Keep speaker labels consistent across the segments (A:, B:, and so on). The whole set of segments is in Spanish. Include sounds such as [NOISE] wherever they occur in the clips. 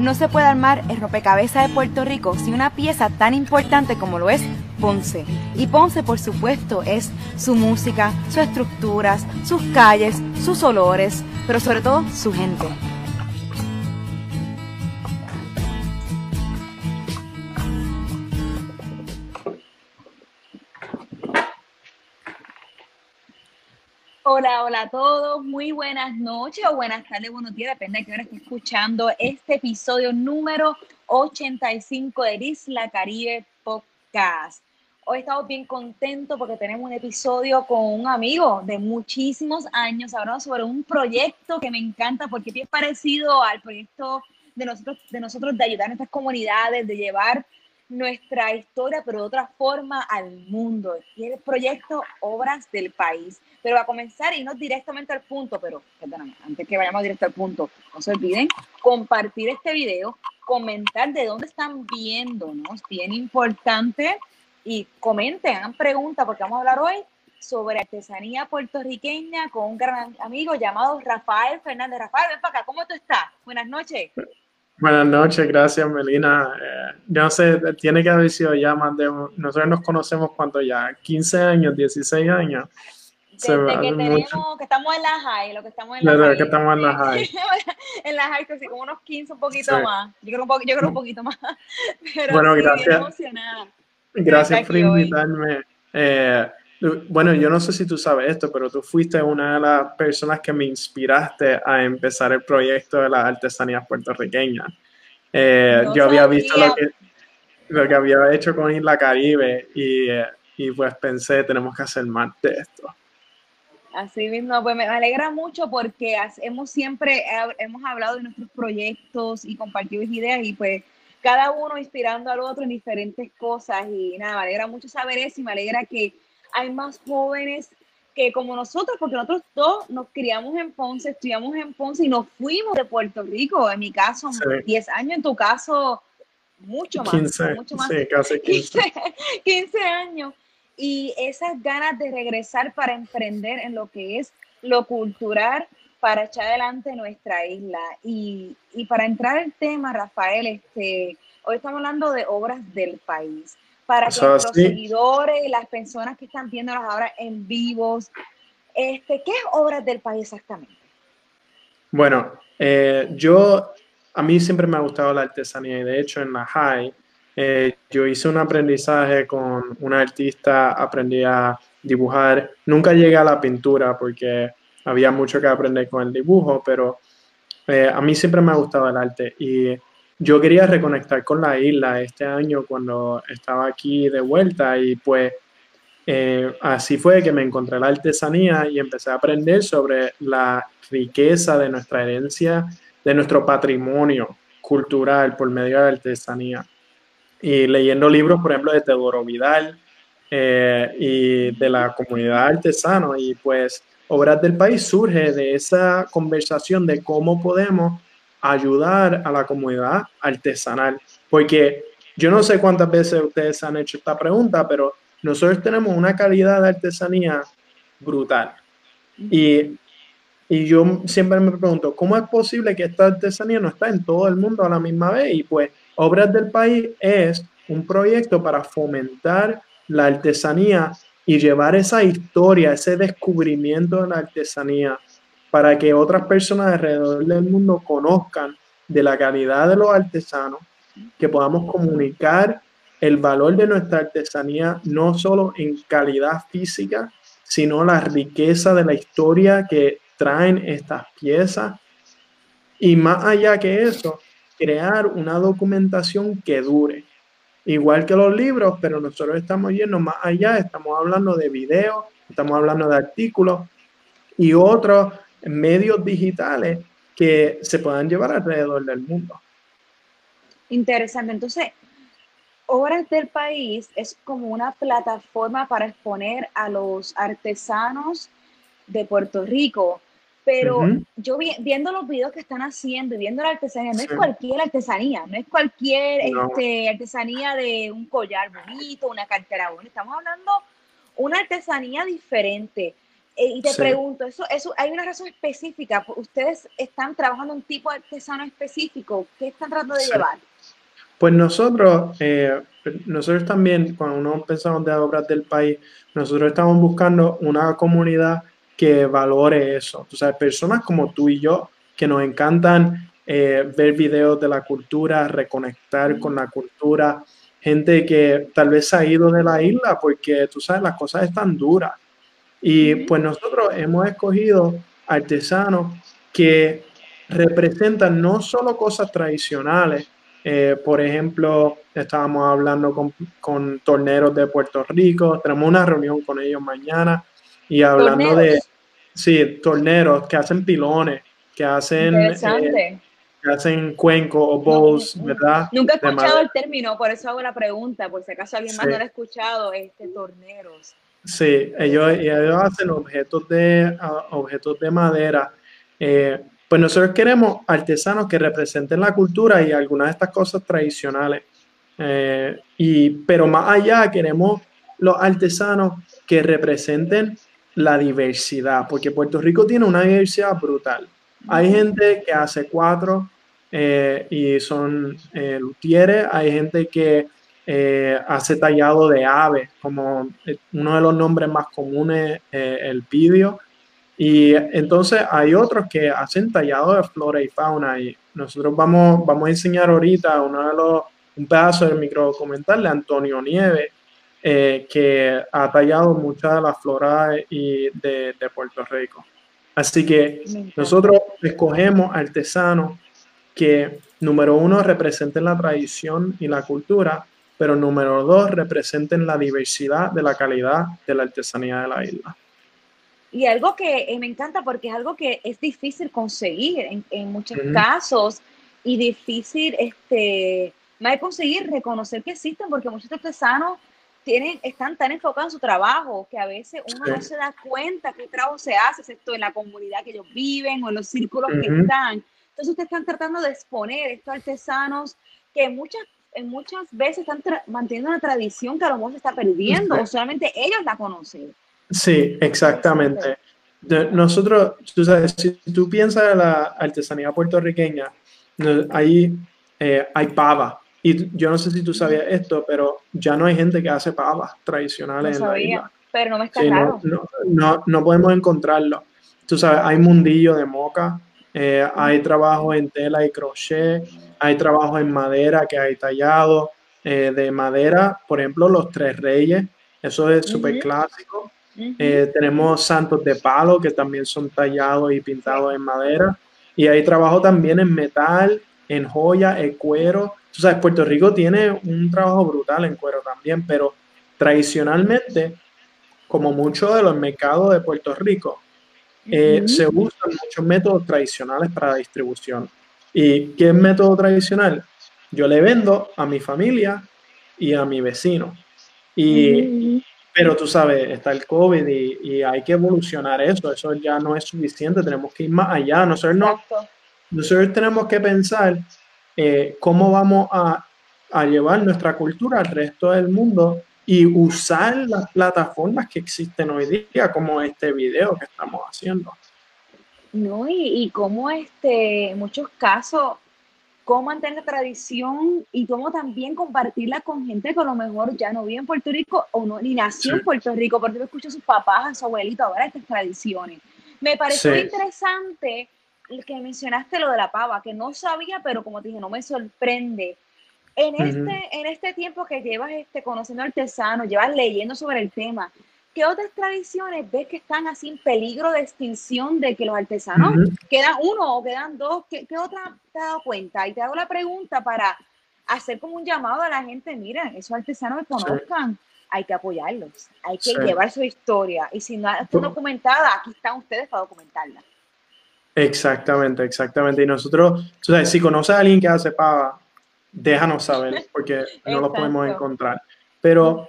A: No se puede armar el rompecabezas de Puerto Rico sin una pieza tan importante como lo es Ponce. Y Ponce, por supuesto, es su música, sus estructuras, sus calles, sus olores, pero sobre todo su gente. Hola, hola a todos, muy buenas noches o buenas tardes, buenos días, depende de qué hora esté escuchando este episodio número 85 de Isla Caribe Podcast. Hoy estamos bien contentos porque tenemos un episodio con un amigo de muchísimos años. Hablando sobre un proyecto que me encanta porque es parecido al proyecto de nosotros, de nosotros de ayudar a nuestras comunidades, de llevar nuestra historia, pero de otra forma al mundo. Y el proyecto Obras del País. Pero a comenzar y no directamente al punto, pero perdóname, antes que vayamos directo al punto, no se olviden compartir este video, comentar de dónde están viéndonos, bien importante, y comenten, hagan preguntas, porque vamos a hablar hoy sobre artesanía puertorriqueña con un gran amigo llamado Rafael Fernández. Rafael, ven para acá, ¿cómo tú estás? Buenas noches.
B: Buenas noches, gracias Melina. Eh, yo no sé, tiene que haber sido ya más de... Nosotros nos conocemos cuánto ya, 15 años, 16 años.
A: Desde que tenemos, que estamos en la high, lo que estamos en la
B: Desde
A: high.
B: que estamos en la high. [LAUGHS]
A: en la high, sí, como unos 15, un poquito más. Yo creo un, yo creo un poquito más. [LAUGHS] Pero
B: bueno,
A: sí,
B: gracias.
A: emocionada.
B: Gracias por invitarme. Eh, bueno, yo no sé si tú sabes esto, pero tú fuiste una de las personas que me inspiraste a empezar el proyecto de las artesanías puertorriqueñas. Eh,
A: No
B: yo había
A: sabía.
B: visto lo que, lo que había hecho con Isla Caribe y, eh, y pues pensé, tenemos que hacer más de esto.
A: Así mismo, pues me alegra mucho porque hemos siempre hemos hablado de nuestros proyectos y compartido ideas y pues cada uno inspirando al otro en diferentes cosas y nada, me alegra mucho saber eso y me alegra que hay más jóvenes que como nosotros, porque nosotros dos nos criamos en Ponce, estudiamos en Ponce y nos fuimos de Puerto Rico, en mi caso
B: Sí.
A: 10 años, en tu caso mucho más,
B: 15,
A: mucho más
B: sí, casi 15.
A: 15, 15 años y esas ganas de regresar para emprender en lo que es lo cultural para echar adelante nuestra isla. Y, y para entrar al tema, Rafael, este, hoy estamos hablando de obras del país. Para que
B: Eso
A: nuestros
B: sí.
A: seguidores, las personas que están viéndonos ahora en vivos, este, ¿qué es obras del país exactamente?
B: Bueno, eh, yo, a mí siempre me ha gustado la artesanía y de hecho en la high, eh, yo hice un aprendizaje con una artista, aprendí a dibujar, nunca llegué a la pintura porque había mucho que aprender con el dibujo, pero eh, a mí siempre me ha gustado el arte y yo quería reconectar con la isla este año cuando estaba aquí de vuelta y pues eh, así fue que me encontré la artesanía y empecé a aprender sobre la riqueza de nuestra herencia, de nuestro patrimonio cultural por medio de la artesanía. Y leyendo libros, por ejemplo, de Teodoro Vidal eh, y de la comunidad artesana, y pues Obras del País surge de esa conversación de cómo podemos ayudar a la comunidad artesanal. Porque yo no sé cuántas veces ustedes han hecho esta pregunta, pero nosotros tenemos una calidad de artesanía brutal. Y, y yo siempre me pregunto, ¿cómo es posible que esta artesanía no está en todo el mundo a la misma vez? Y pues Obras del País es un proyecto para fomentar la artesanía y llevar esa historia, ese descubrimiento de la artesanía para que otras personas alrededor del mundo conozcan de la calidad de los artesanos, que podamos comunicar el valor de nuestra artesanía no solo en calidad física, sino la riqueza de la historia que traen estas piezas. Y más allá que eso, crear una documentación que dure. Igual que los libros, pero nosotros estamos yendo más allá, estamos hablando de videos, estamos hablando de artículos y otros medios digitales que se puedan llevar alrededor del mundo.
A: Interesante. Entonces, Obras del País es como una plataforma para exponer a los artesanos de Puerto Rico. Pero yo vi- viendo los videos que están haciendo y viendo la artesanía, no
B: Sí.
A: es cualquier artesanía, no es cualquier
B: No.
A: este, artesanía de un collar bonito, una cartera bonita. Estamos hablando una artesanía diferente. Eh, y te pregunto, ¿eso, ¿eso hay una razón específica? ¿Ustedes están trabajando un tipo de artesano específico? ¿Qué están tratando de llevar?
B: Pues nosotros, eh, nosotros también, cuando uno pensamos de obras del país, nosotros estamos buscando una comunidad que valore eso. O sea, personas como tú y yo, que nos encantan eh, ver videos de la cultura, reconectar con la cultura, gente que tal vez ha ido de la isla porque, tú sabes, las cosas están duras. Y pues nosotros hemos escogido artesanos que representan no solo cosas tradicionales, eh, por ejemplo, estábamos hablando con, con, torneros de Puerto Rico, tenemos una reunión con ellos mañana y hablando de, sí, torneros que hacen pilones, que hacen, eh, que hacen cuencos o bowls, ¿verdad?
A: Nunca he escuchado el término, por eso hago la pregunta, por si acaso alguien más no lo ha escuchado, este, torneros.
B: Sí, ellos, ellos hacen objetos de, objetos de madera. Eh, pues nosotros queremos artesanos que representen la cultura y algunas de estas cosas tradicionales. Eh, y, pero más allá queremos los artesanos que representen la diversidad, porque Puerto Rico tiene una diversidad brutal. Hay gente que hace cuatro eh, y son luthieres, hay gente que hace tallado de aves, como uno de los nombres más comunes, el pidio. Y entonces hay otros que hacen tallado de flora y fauna y nosotros vamos, vamos a enseñar ahorita uno de los, un pedazo del microdocumental de Antonio Nieves, eh, que ha tallado mucha de la flora y de, de Puerto Rico. Así que nosotros escogemos artesanos que, número uno, representen la tradición y la cultura, pero número dos, representen la diversidad de la calidad de la artesanía de la isla.
A: Y algo que eh, me encanta porque es algo que es difícil conseguir en, en muchos casos y difícil este, más conseguir reconocer que existen porque muchos artesanos tienen, están tan enfocados en su trabajo que a veces uno no se da cuenta qué trabajo se hace, excepto en la comunidad que ellos viven o en los círculos que están. Entonces ustedes están tratando de exponer estos artesanos que muchas, muchas veces están manteniendo una tradición que a lo mejor se está perdiendo o solamente ellos la conocen.
B: Sí, exactamente. Nosotros, tú sabes, si tú piensas en la artesanía puertorriqueña, ahí eh, hay pava. Y yo no sé si tú sabías esto, pero ya no hay gente que hace pavas tradicionales
A: no sabía, Pero no me está claro.
B: No, no, podemos encontrarlo. Tú sabes, hay mundillo de moca, eh, hay trabajo en tela y crochet, hay trabajo en madera que hay tallado, eh, de madera, por ejemplo, los tres reyes, eso es súper clásico. Eh, tenemos santos de palo que también son tallados y pintados en madera. Y hay trabajo también en metal, en joya, en cuero. Tú sabes, Puerto Rico tiene un trabajo brutal en cuero también, pero tradicionalmente, como muchos de los mercados de Puerto Rico, eh, se usan muchos métodos tradicionales para la distribución. ¿Y qué es método tradicional? Yo le vendo a mi familia y a mi vecino. Y, pero tú sabes, está el COVID y, hay que evolucionar eso. Eso ya no es suficiente. Tenemos que ir más allá. Nosotros, no, nosotros tenemos que pensar eh, cómo vamos a, a llevar nuestra cultura al resto del mundo y usar las plataformas que existen hoy día, como este video que estamos haciendo.
A: No, y, y como este, en muchos casos cómo mantener la tradición y cómo también compartirla con gente que a lo mejor ya no vive en Puerto Rico o no, ni nació en Puerto Rico, porque yo escucho a sus papás, a su abuelito, ahora estas tradiciones. Me pareció interesante el que mencionaste lo de la pava, que no sabía, pero como te dije, no me sorprende. En, este, en este tiempo que llevas este, conociendo artesanos, llevas leyendo sobre el tema, ¿qué otras tradiciones ves que están así en peligro de extinción de que los artesanos quedan uno o quedan dos? ¿Qué, ¿Qué, otra te has dado cuenta? Y te hago la pregunta para hacer como un llamado a la gente, mira, esos artesanos que conozcan, hay que apoyarlos, hay que llevar su historia. Y si no está documentada, aquí están ustedes para documentarla.
B: Exactamente, exactamente. Y nosotros, si conoces a alguien que hace pava, déjanos saber, porque no lo podemos encontrar. Pero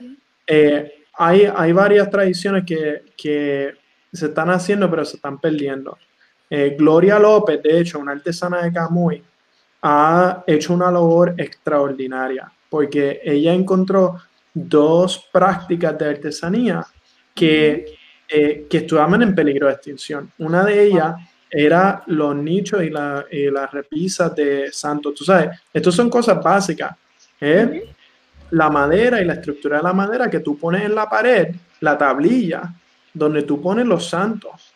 B: eh, hay, varias tradiciones que, se están haciendo, pero se están perdiendo. Eh, Gloria López, de hecho, una artesana de Camuy, ha hecho una labor extraordinaria porque ella encontró dos prácticas de artesanía que eh, que estaban en peligro de extinción. Una de ellas era los nichos y, la, las repisas de santos. Tú sabes, estas son cosas básicas. ¿eh? La madera y la estructura de la madera que tú pones en la pared, la tablilla, donde tú pones los santos.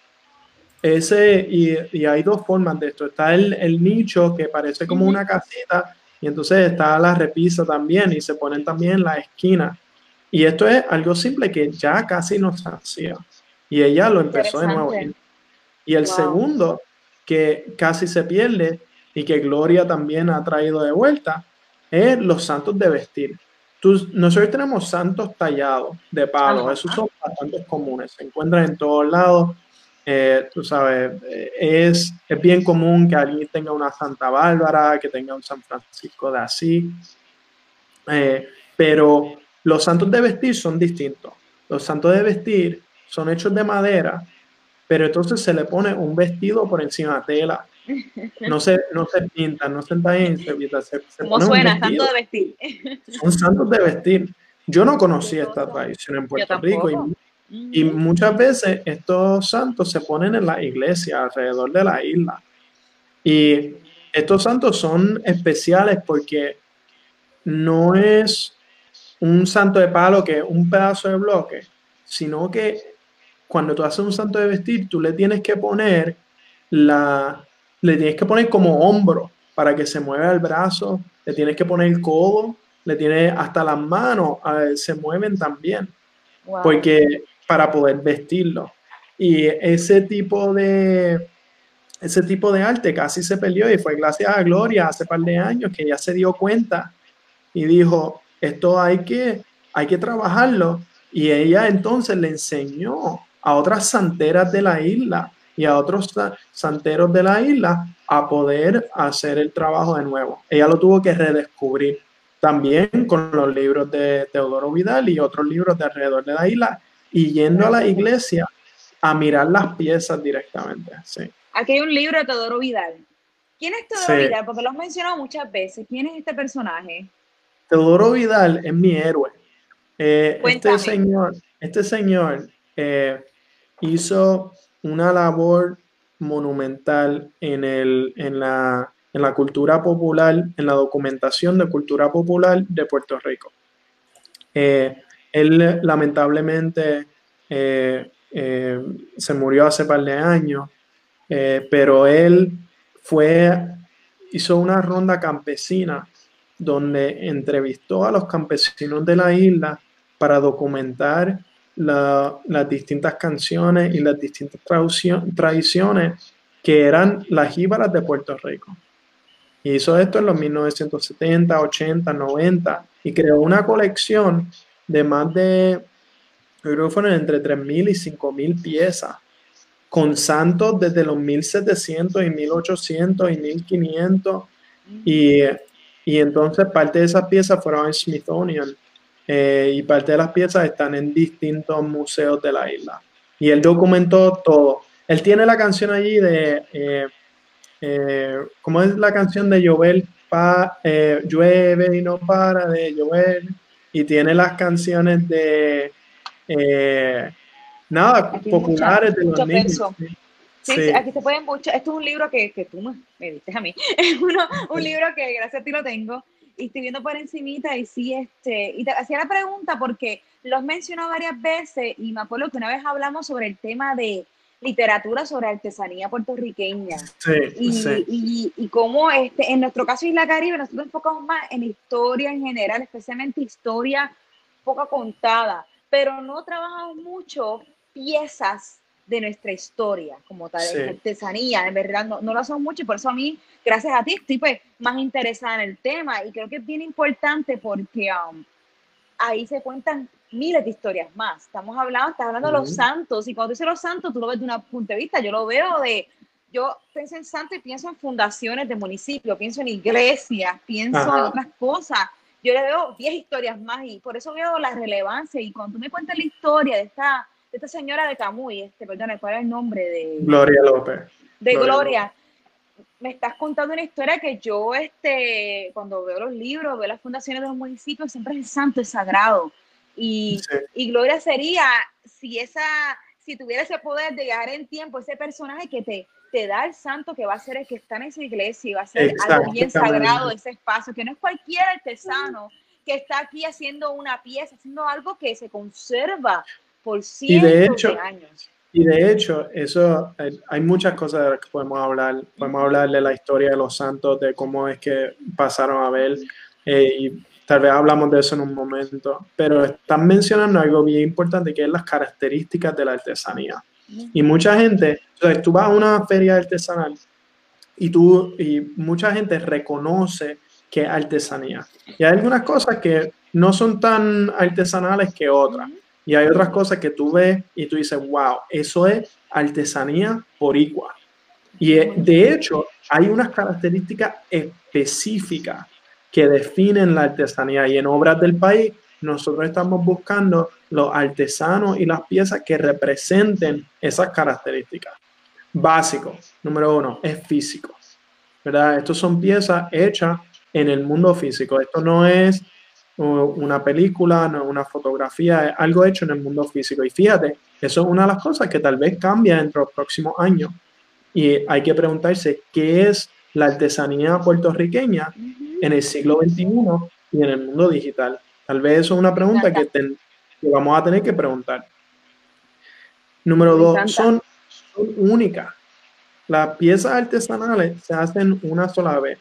B: Ese, y, y hay dos formas de esto. Está el, el nicho que parece como una casita y entonces está la repisa también y se ponen también en la esquina. Y esto es algo simple que ya casi no se hacía. Y ella lo empezó de nuevo. Y el segundo, que casi se pierde y que Gloria también ha traído de vuelta, es los santos de vestir. Tú, nosotros tenemos santos tallados de palo, esos son bastante comunes, se encuentran en todos lados. Eh, tú sabes, eh, es, es bien común que alguien tenga una Santa Bárbara, que tenga un San Francisco de Asís, eh, pero los santos de vestir son distintos. Los santos de vestir son hechos de madera, pero entonces se le pone un vestido por encima de tela. No se, no se pintan, no se tallan, se, se,
A: ¿Cómo suena? Santo de vestir.
B: Son santos de vestir. Yo no conocía esta tradición en Puerto Rico y, y, muchas veces estos santos se ponen en la iglesia alrededor de la isla. Y estos santos son especiales porque no es un santo de palo que es un pedazo de bloque, sino que cuando tú haces un santo de vestir, tú le tienes que poner la, le tienes que poner como hombro para que se mueva el brazo, le tienes que poner el codo, le tienes hasta las manos, se mueven también, porque para poder vestirlo. Y ese tipo de ese tipo de arte casi se perdió y fue gracias a Gloria hace par de años que ya se dio cuenta y dijo, esto hay que, hay que trabajarlo. Y ella entonces le enseñó a otras santeras de la isla y a otros santeros de la isla a poder hacer el trabajo de nuevo. Ella lo tuvo que redescubrir también con los libros de Teodoro Vidal y otros libros de alrededor de la isla y yendo a la iglesia a mirar las piezas directamente. Sí.
A: Aquí hay un libro de Teodoro Vidal. ¿Quién es Teodoro Vidal? Porque lo has mencionado muchas veces. ¿Quién es este personaje?
B: Teodoro Vidal es mi héroe. Eh, este señor, este señor eh, hizo una labor monumental en, el, en, la, en la cultura popular, en la documentación de cultura popular de Puerto Rico. Eh, él lamentablemente eh, eh, se murió hace par de años, pero él fue, hizo una ronda campesina donde entrevistó a los campesinos de la isla para documentar las distintas canciones y las distintas tradiciones que eran las jíbaras de Puerto Rico. hizo esto en los 1970, 80, 90 y creó una colección de más de, yo creo que fueron entre 3.000 y 5.000 piezas, con santos desde los 1700 y 1800 y 1500. Y, y entonces parte de esas piezas fueron en Smithsonian eh, y parte de las piezas están en distintos museos de la isla. Y él documentó todo. Él tiene la canción allí de, eh, eh, ¿cómo es la canción de Llover? Pa, llueve y no para de llover. Y tiene las canciones de, nada, populares de los niños.
A: Sí, aquí se pueden mucho. Esto es un libro que, que tú me, diste a mí. [LAUGHS] Es uno, un libro que gracias a ti lo tengo y estoy viendo por encimita y sí, este, y te hacía la pregunta porque lo has mencionado varias veces y me acuerdo que una vez hablamos sobre el tema de literatura sobre artesanía puertorriqueña
B: sí,
A: y,
B: sí.
A: Y, y, cómo este, en nuestro caso Isla Caribe nosotros enfocamos más en historia en general, especialmente historia poco contada, pero no trabajamos mucho piezas de nuestra historia como tal, sí. artesanía, en verdad no, no lo hacemos mucho y por eso a mí, gracias a ti, estoy pues, más interesada en el tema y creo que es bien importante porque um, ahí se cuentan miles de historias más. Estamos hablando, estás hablando uh -huh. de los santos y cuando dices los santos, tú lo ves de un punto de vista, yo lo veo de, yo pienso en santos y pienso en fundaciones de municipios, pienso en iglesias, pienso Ajá. en otras cosas. Yo le veo 10 historias más y por eso veo la relevancia y cuando tú me cuentas la historia de esta esta señora de Camuy, este, perdón, ¿cuál es el nombre de?
B: Gloria López.
A: De Gloria. Gloria. Me estás contando una historia que yo, este, cuando veo los libros, veo las fundaciones de los municipios, siempre es santo, es sagrado. Y, sí. y Gloria sería, si esa, si tuviera ese poder de viajar en tiempo, ese personaje que te, te da el santo que va a ser el que está en esa iglesia y va a ser algo bien sagrado ese espacio, que no es cualquier artesano que está aquí haciendo una pieza, haciendo algo que se conserva por cientos de, hecho, años.
B: Y de hecho, eso hay muchas cosas de las que podemos hablar. Podemos hablar de la historia de los santos, de cómo es que pasaron a ver, eh, y tal vez hablamos de eso en un momento, pero están mencionando algo bien importante que es las características de la artesanía. Y mucha gente, entonces tú vas a una feria artesanal y tú y mucha gente reconoce que es artesanía. Y hay algunas cosas que no son tan artesanales que otras. Y hay otras cosas que tú ves y tú dices, wow, eso es artesanía por igual. Y de hecho, hay unas características específicas que definen la artesanía y en obras del país nosotros estamos buscando los artesanos y las piezas que representen esas características. Básico, número uno, es físico. ¿verdad? Estos son piezas hechas en el mundo físico. Esto no es una película, no es una fotografía, es algo hecho en el mundo físico. Y fíjate, eso es una de las cosas que tal vez cambia dentro de los próximos años. Y hay que preguntarse qué es la artesanía puertorriqueña en el siglo XXI y en el mundo digital. Tal vez eso es una pregunta que, vamos a tener que preguntar. Número dos, son, únicas. Las piezas artesanales se hacen una sola vez.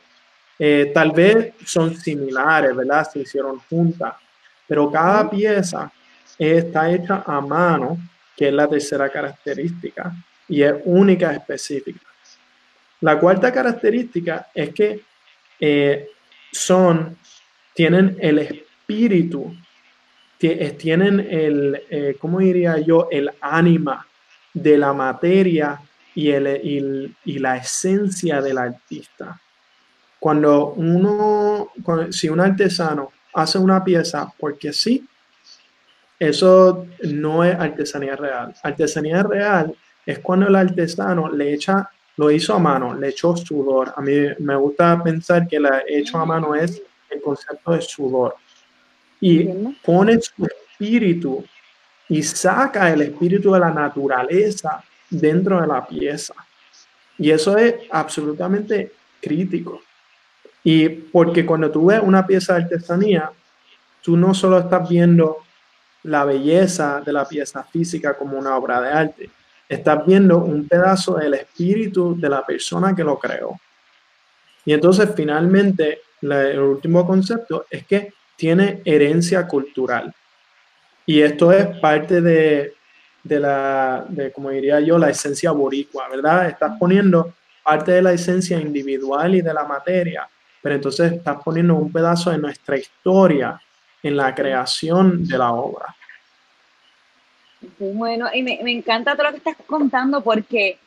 B: Eh, tal vez son similares, ¿verdad? Se hicieron juntas, pero cada pieza está hecha a mano, que es la tercera característica, y es única específica. La cuarta característica es que eh, son, tienen el espíritu, tienen el, eh, ¿cómo diría yo? El ánima de la materia y, el, y, la esencia del artista. Cuando uno, si un artesano hace una pieza porque sí, eso no es artesanía real. Artesanía real es cuando el artesano le echa lo hizo a mano, le echó sudor. A mí me gusta pensar que la hecho a mano es el concepto de sudor. Y pone su espíritu y saca el espíritu de la naturaleza dentro de la pieza. Y eso es absolutamente crítico. Y porque cuando tú ves una pieza de artesanía, tú no solo estás viendo la belleza de la pieza física como una obra de arte, estás viendo un pedazo del espíritu de la persona que lo creó. Y entonces finalmente el último concepto es que tiene herencia cultural. Y esto es parte de, de la, de, como diría yo, la esencia boricua, ¿verdad? Estás poniendo parte de la esencia individual y de la materia, pero entonces estás poniendo un pedazo de nuestra historia en la creación de la obra.
A: Bueno, y me, encanta todo lo que estás contando porque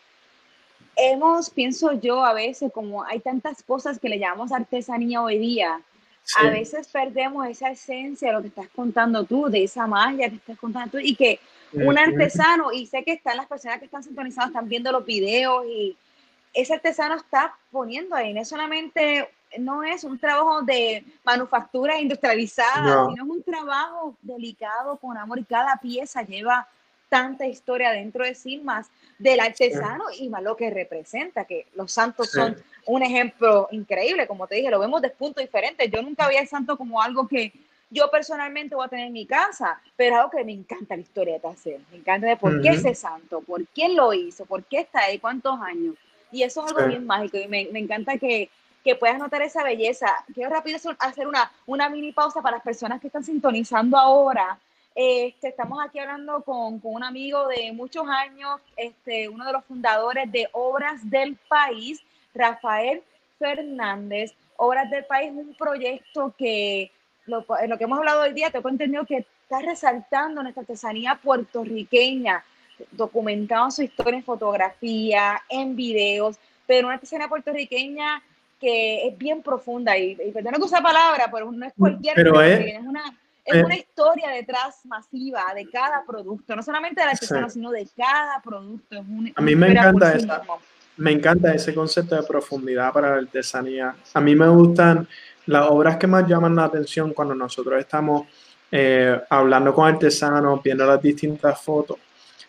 A: hemos, pienso yo, a veces, como hay tantas cosas que le llamamos artesanía hoy día, a veces perdemos esa esencia de lo que estás contando tú, de esa magia que estás contando tú, y que un artesano, y sé que están las personas que están sintonizadas, están viendo los videos, y ese artesano está poniendo ahí, no solamente no es un trabajo de manufactura industrializada, sino es un trabajo delicado con amor y cada pieza lleva tanta historia dentro de sí más del artesano y más lo que representa, que los santos son un ejemplo increíble, como te dije, lo vemos de puntos diferentes. Yo nunca vi al santo como algo que yo personalmente voy a tener en mi casa, pero algo que me encanta la historia de hacer, me encanta de por qué ese santo, por quién lo hizo, por qué está ahí, cuántos años. Y eso es algo bien mágico y me, me encanta que que puedas notar esa belleza. Quiero rápido hacer una, una mini pausa para las personas que están sintonizando ahora. Este, estamos aquí hablando con, con, un amigo de muchos años, este, uno de los fundadores de Obras del País, Rafael Fernández. Obras del País es un proyecto que, lo, en lo que hemos hablado hoy día, te he entendido que está resaltando nuestra artesanía puertorriqueña, documentando su historia en fotografía, en videos, pero una artesanía puertorriqueña que es bien profunda y, y perdona que esa palabra, pero no es cualquier
B: pero
A: es, es, una, es, una historia detrás masiva de cada producto, no solamente de la artesano, sino de cada producto.
B: a mí me encanta esa, me encanta ese concepto de profundidad para la artesanía. A mí me gustan las obras que más llaman la atención cuando nosotros estamos eh, hablando con artesanos, viendo las distintas fotos.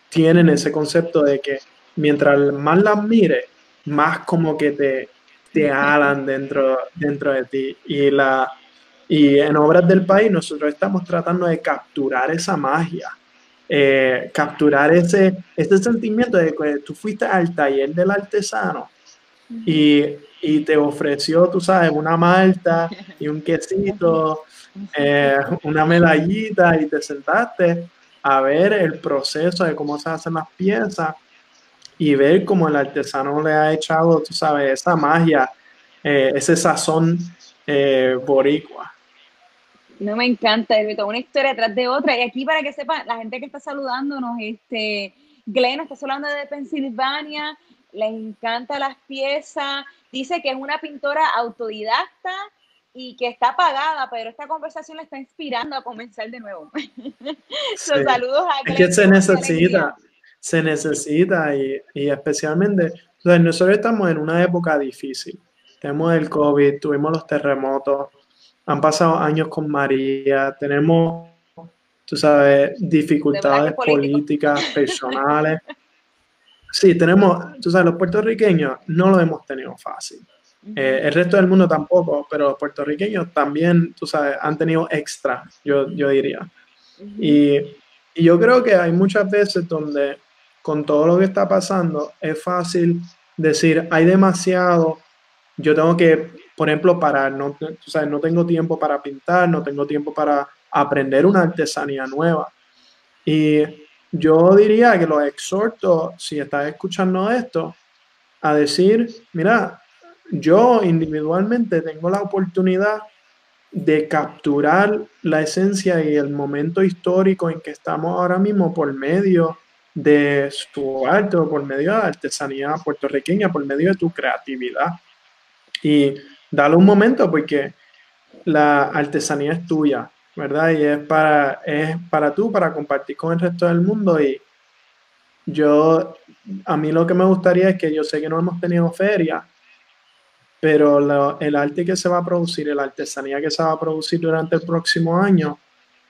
B: tienen ese concepto de que mientras más las mires, más como que te, te alan dentro, dentro de ti. Y, la, y en Obras del País nosotros estamos tratando de capturar esa magia, eh, capturar ese, ese sentimiento de que tú fuiste al taller del artesano y, y te ofreció, tú sabes, una malta y un quesito, eh, una medallita y te sentaste a ver el proceso de cómo se hacen las piezas y ver cómo el artesano le ha echado, tú sabes, esa magia, eh, ese sazón eh, boricua.
A: No me encanta, una historia tras de otra. Y aquí para que sepan, la gente que está saludándonos, este, Glenn está saludando de Pensilvania, le encanta las piezas, dice que es una pintora autodidacta y que está apagada, pero esta conversación le está inspirando a comenzar de nuevo. [LAUGHS]
B: saludos a Glenn. Es que se necesita, se necesita y, y especialmente, nosotros estamos en una época difícil. Tenemos el COVID, tuvimos los terremotos, han pasado años con María, tenemos, tú sabes, dificultades políticas, [LAUGHS] personales. Sí, tenemos, tú sabes, los puertorriqueños no lo hemos tenido fácil. Eh, el resto del mundo tampoco, pero los puertorriqueños también, tú sabes, han tenido extra, yo, yo diría. y, y, yo creo que hay muchas veces donde con todo lo que está pasando es fácil decir, hay demasiado, yo tengo que por ejemplo, para no, o sea, no tengo tiempo para pintar, no tengo tiempo para aprender una artesanía nueva. Y yo diría que lo exhorto, si estás escuchando esto, a decir, mira, yo individualmente tengo la oportunidad de capturar la esencia y el momento histórico en que estamos ahora mismo por medio de tu arte o por medio de la artesanía puertorriqueña, por medio de tu creatividad. Y dale un momento porque la artesanía es tuya, ¿verdad? Y es para, es para tú, para compartir con el resto del mundo. Y yo, a mí lo que me gustaría es que yo sé que no hemos tenido feria, pero el arte que se va a producir, la artesanía que se va a producir durante el próximo año,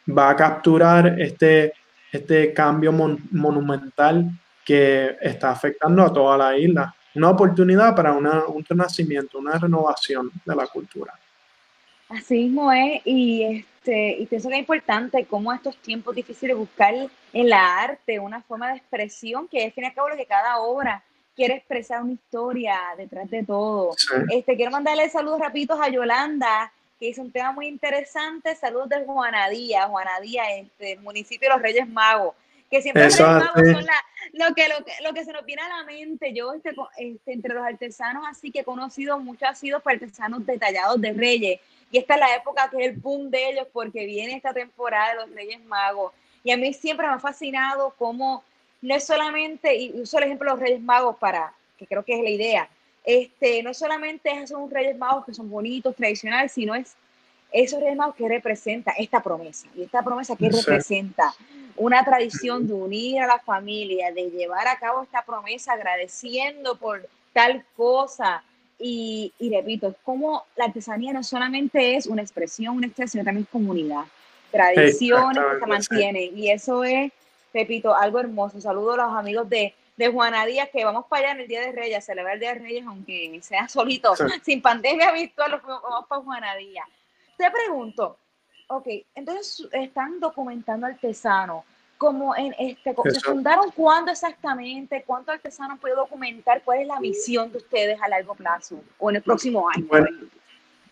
B: va a capturar este, este cambio monumental que está afectando a toda la isla una oportunidad para un renacimiento, una renovación de la cultura.
A: Así mismo es, y, este, y pienso que es importante cómo estos tiempos difíciles buscar en la arte una forma de expresión que es, al fin y al cabo, lo que cada obra quiere expresar una historia detrás de todo. Este, quiero mandarle saludos rapiditos a Yolanda, que hizo un tema muy interesante. Saludos de Juanadía, Juanadía, este, municipio de los Reyes Magos que siempre los son lo, que, lo, que, se nos viene a la mente. Yo, este, este, entre los artesanos así que he conocido mucho, ha sido artesanos detallados de Reyes. Y esta es la época que es el boom de ellos, porque viene esta temporada de los Reyes Magos. Y a mí siempre me ha fascinado cómo no es solamente, y uso el ejemplo de los Reyes Magos para, que creo que es la idea, este, no solamente es hacer un Reyes Magos que son bonitos, tradicionales, sino es esos Reyes Magos que representa esta promesa. Y esta promesa que representa una tradición de unir a la familia, de llevar a cabo esta promesa agradeciendo por tal cosa. Y, repito, es como la artesanía no solamente es una expresión, una expresión, también es comunidad, tradiciones que se mantienen. Y eso es, repito, algo hermoso. Saludo a los amigos de, de Juana Díaz, que vamos para allá en el Día de Reyes, a celebrar el Día de Reyes, aunque sea solito, [LAUGHS] sin pandemia [LAUGHS] virtual, vamos para Juana Díaz. Te pregunto, ok, entonces están documentando artesanos. Como en este, ¿se fundaron cuándo exactamente? ¿Cuántos artesanos puede documentar? ¿Cuál es la misión de ustedes a largo plazo o en el próximo año?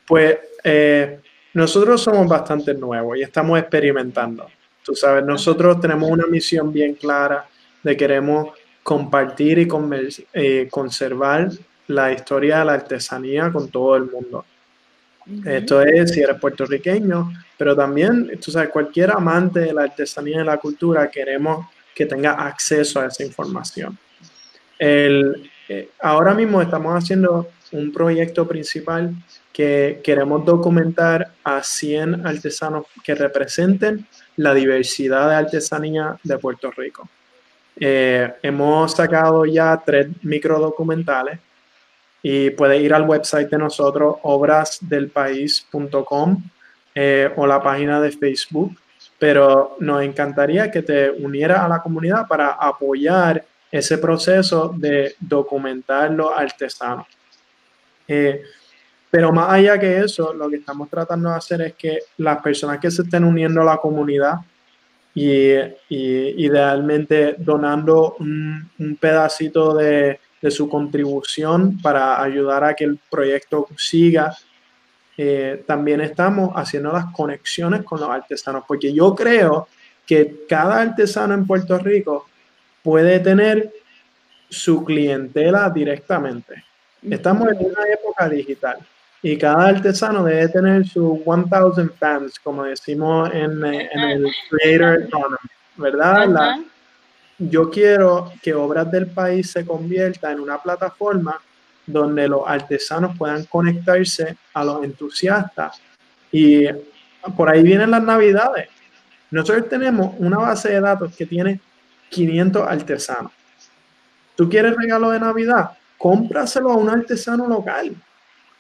B: pues eh, nosotros somos bastante nuevos y estamos experimentando. Tú sabes, nosotros tenemos una misión bien clara de queremos compartir y eh, conservar la historia de la artesanía con todo el mundo. Esto es si eres puertorriqueño, pero también, tú sabes, cualquier amante de la artesanía y la cultura queremos que tenga acceso a esa información. El, eh, ahora mismo estamos haciendo un proyecto principal que queremos documentar a 100 artesanos que representen la diversidad de artesanía de Puerto Rico. Eh, hemos sacado ya tres microdocumentales y puedes ir al website de nosotros, obrasdelpaís.com eh, o la página de Facebook. pero nos encantaría que te unieras a la comunidad para apoyar ese proceso de documentar los artesanos. Eh, pero más allá que eso, lo que estamos tratando de hacer es que las personas que se estén uniendo a la comunidad y, idealmente donando un, pedacito de, su contribución para ayudar a que el proyecto siga, eh, también estamos haciendo las conexiones con los artesanos, porque yo creo que cada artesano en Puerto Rico puede tener su clientela directamente. Estamos en una época digital y cada artesano debe tener sus 1000 fans, como decimos en, el Creator Economy, ¿verdad? yo quiero que Obras del País se convierta en una plataforma donde los artesanos puedan conectarse a los entusiastas y por ahí vienen las navidades. Nosotros tenemos una base de datos que tiene 500 artesanos. ¿Tú quieres regalo de Navidad? Cómpraselo a un artesano local.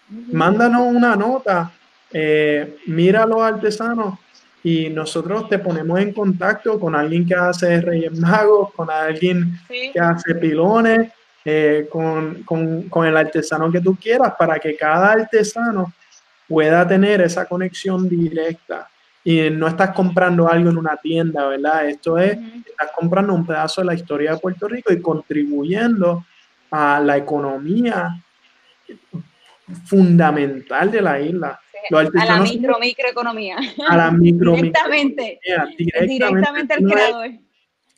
B: Mándanos una nota, eh, mira a los artesanos y nosotros te ponemos en contacto con alguien que hace Reyes Magos, con alguien que hace pilones, eh, con, con, el artesano que tú quieras, para que cada artesano pueda tener esa conexión directa. Y no estás comprando algo en una tienda, ¿verdad? Esto es, estás comprando un pedazo de la historia de Puerto Rico y contribuyendo a la economía fundamental de la isla.
A: a la micro, microeconomía.
B: A la micro, [LAUGHS]
A: directamente, directamente. Directamente al creador.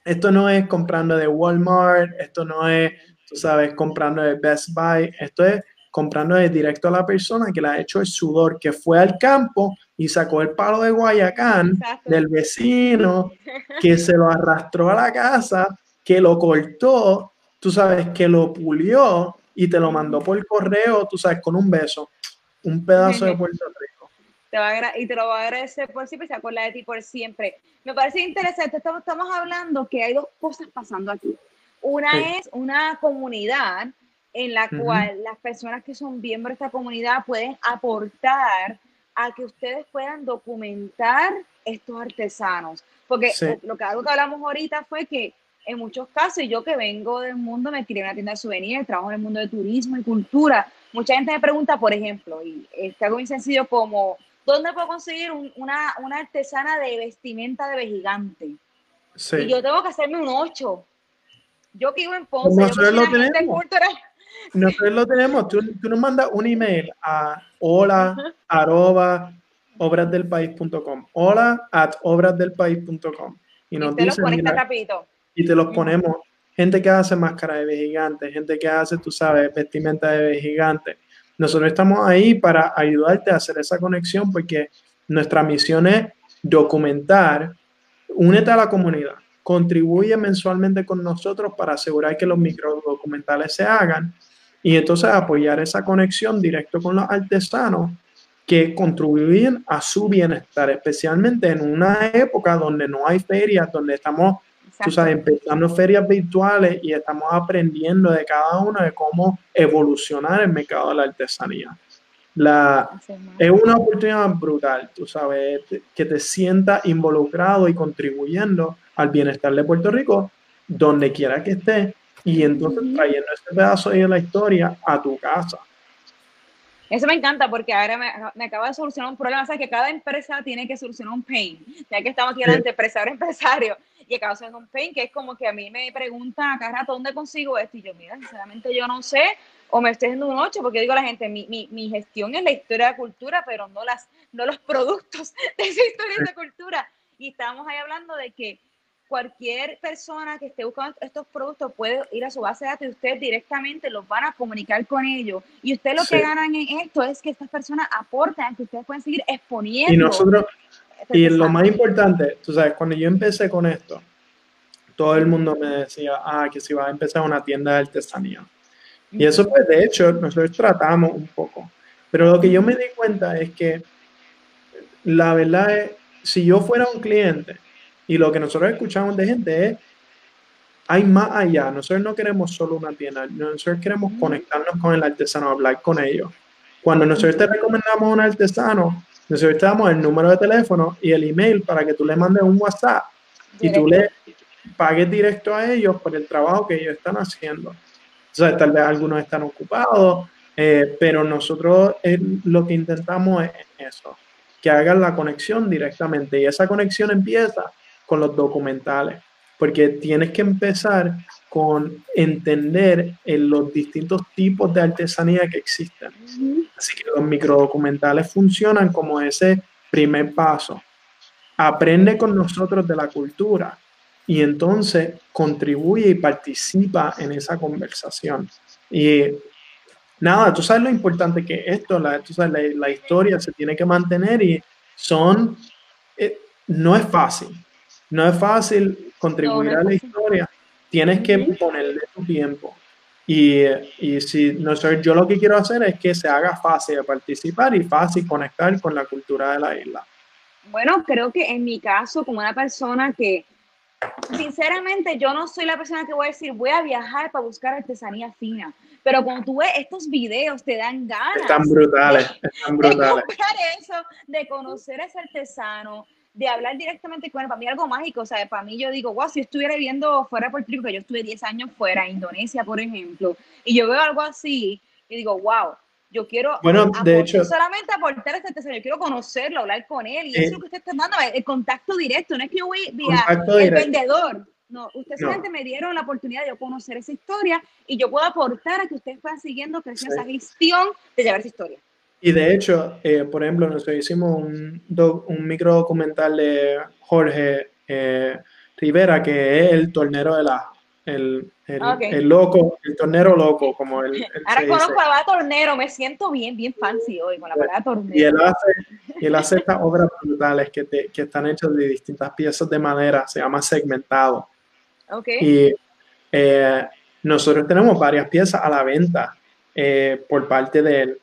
B: esto no es comprando de Walmart, esto no es, tú sabes, comprando de Best Buy, esto es comprando de directo a la persona que le ha hecho el sudor, que fue al campo y sacó el palo de Guayacán del vecino, que se lo arrastró a la casa, que lo cortó, tú sabes, que lo pulió y te lo mandó por correo, tú sabes, con un beso, un pedazo de Puerto Rico.
A: Te va y te lo va a agradecer por siempre y se acuerda de ti por siempre. Me parece interesante, estamos, estamos hablando que hay dos cosas pasando aquí. Una es una comunidad en la cual las personas que son miembros de esta comunidad pueden aportar a que ustedes puedan documentar estos artesanos. Porque lo que algo que hablamos ahorita fue que en muchos casos, yo que vengo del mundo, me tiré en una tienda de souvenirs, trabajo en el mundo de turismo y cultura. Mucha gente me pregunta, por ejemplo, y es algo muy sencillo como, ¿dónde puedo conseguir una, una, artesana de vestimenta de gigante? Sí. Y yo tengo que hacerme un 8. Yo que vivo en Ponce,
B: nosotros lo tenemos. [LAUGHS] Nosotros lo tenemos. Tú, tú, nos mandas un email a hola arroba obrasdelpaís.com. Hola at obrasdelpaís.com.
A: Y nos dice,
B: y te los ponemos. Gente que hace máscara de gigante, gente que hace, tú sabes, vestimenta de gigante. Nosotros estamos ahí para ayudarte a hacer esa conexión porque nuestra misión es documentar, únete a la comunidad, contribuye mensualmente con nosotros para asegurar que los microdocumentales se hagan y entonces apoyar esa conexión directo con los artesanos que contribuyen a su bienestar, especialmente en una época donde no hay ferias, donde estamos tú sabes, empezando ferias virtuales y estamos aprendiendo de cada uno de cómo evolucionar el mercado de la artesanía. La, es una oportunidad brutal, tú sabes, que te sientas involucrado y contribuyendo al bienestar de Puerto Rico, donde quiera que estés, y entonces trayendo ese pedazo de la historia a tu casa.
A: Eso me encanta porque ahora me, me, acaba de solucionar un problema. O que cada empresa tiene que solucionar un pain. Ya que estamos aquí delante, empresario, empresario y acabo haciendo un pain, que es como que a mí me preguntan a cada rato dónde consigo esto, y yo, mira, sinceramente yo no sé, o me estoy haciendo un 8, porque digo a la gente, mi, mi, mi, gestión es la historia de la cultura, pero no, las, no los productos [LAUGHS] de esa historia de la cultura. Y estábamos ahí hablando de que cualquier persona que esté buscando estos productos puede ir a su base de datos y ustedes directamente los van a comunicar con ellos. Y ustedes lo que ganan en esto es que estas personas aportan, que ustedes pueden seguir exponiendo.
B: Y nosotros, y lo más importante, tú sabes, cuando yo empecé con esto, todo el mundo me decía, ah, que si va a empezar una tienda de artesanía. Y eso, pues, de hecho, nosotros tratamos un poco. Pero lo que yo me di cuenta es que la verdad es, si yo fuera un cliente, y lo que nosotros escuchamos de gente es, hay más allá. Nosotros no queremos solo una tienda, nosotros queremos conectarnos con el artesano, hablar con ellos. Cuando nosotros te recomendamos un artesano, Nosotros te damos el número de teléfono y el email para que tú le mandes un WhatsApp y tú le pagues directo a ellos por el trabajo que ellos están haciendo. O sea, tal vez algunos están ocupados, eh, pero nosotros eh, lo que intentamos es eso, que hagan la conexión directamente y esa conexión empieza con los documentales, porque tienes que empezar con entender en los distintos tipos de artesanía que existen. Así que los microdocumentales funcionan como ese primer paso. Aprende con nosotros de la cultura y entonces contribuye y participa en esa conversación. Y nada, tú sabes lo importante que esto, la, la, historia se tiene que mantener y son, eh, no es fácil, no es fácil contribuir a la historia, tienes que ponerle tu tiempo. Y, y si no sé, yo lo que quiero hacer es que se haga fácil de participar y fácil conectar con la cultura de la isla.
A: Bueno, creo que en mi caso, como una persona que, sinceramente, yo no soy la persona que voy a decir, voy a viajar para buscar artesanía fina. Pero cuando tú ves estos videos, te dan ganas.
B: Están brutales, están brutales.
A: De eso, de conocer a ese artesano, de hablar directamente con él, para mí algo mágico, o sea, para mí yo digo, wow, si estuviera viviendo fuera de Puerto Rico, que yo estuve 10 años fuera, Indonesia, por ejemplo, y yo veo algo así, y digo, wow, yo quiero
B: bueno, de hecho,
A: solamente aportar este tesoro, yo quiero conocerlo, hablar con él, y eso es lo que usted está dando, el contacto directo, no es que yo voy vía el vendedor, no, ustedes solamente me dieron la oportunidad de conocer esa historia y yo puedo aportar a que ustedes puedan siguiendo creciendo esa gestión de llevar esa historia.
B: Y de hecho, eh, por ejemplo, nosotros hicimos un, un micro documental de Jorge eh, Rivera, que es el tornero de la. El, el, loco, el tornero loco, como el. [LAUGHS]
A: Ahora conozco la palabra tornero, me siento bien, bien fancy hoy con la palabra tornero.
B: Y él hace, y él hace estas obras brutales que, te, que están hechas de distintas piezas de madera, se llama segmentado.
A: Okay.
B: Y eh, nosotros tenemos varias piezas a la venta por parte de él.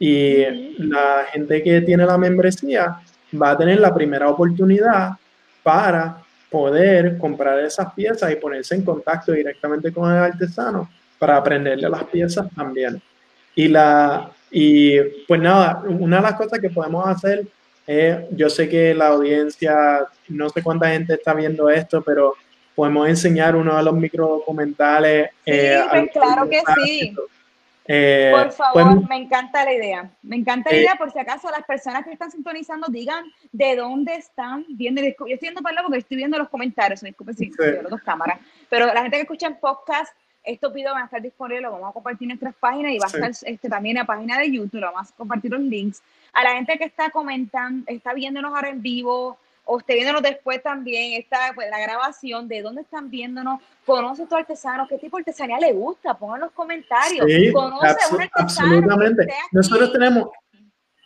B: Y la gente que tiene la membresía va a tener la primera oportunidad para poder comprar esas piezas y ponerse en contacto directamente con el artesano para aprenderle las piezas también. Y, la, y pues nada, una de las cosas que podemos hacer yo sé que la audiencia, no sé cuánta gente está viendo esto, pero podemos enseñar uno de los micro documentales.
A: Sí, eh, pues claro que sí. Eh, por favor, pues, me encanta la idea. Me encanta la eh, idea, por si acaso las personas que están sintonizando digan de dónde están viendo. Yo estoy viendo para porque estoy viendo los comentarios, disculpe si las dos cámaras. Pero la gente que escucha en podcast, estos videos van a estar disponibles, lo vamos a compartir en nuestras páginas y va a estar este, también en la página de YouTube, lo vamos a compartir los links. A la gente que está comentando, está viéndonos ahora en vivo, esté viéndonos después también, esta, pues, la grabación, de dónde están viéndonos, conoce a tu artesano, qué tipo de artesanía le gusta, pongan los comentarios, conoce a un artesano.
B: Absolutamente. Nosotros tenemos,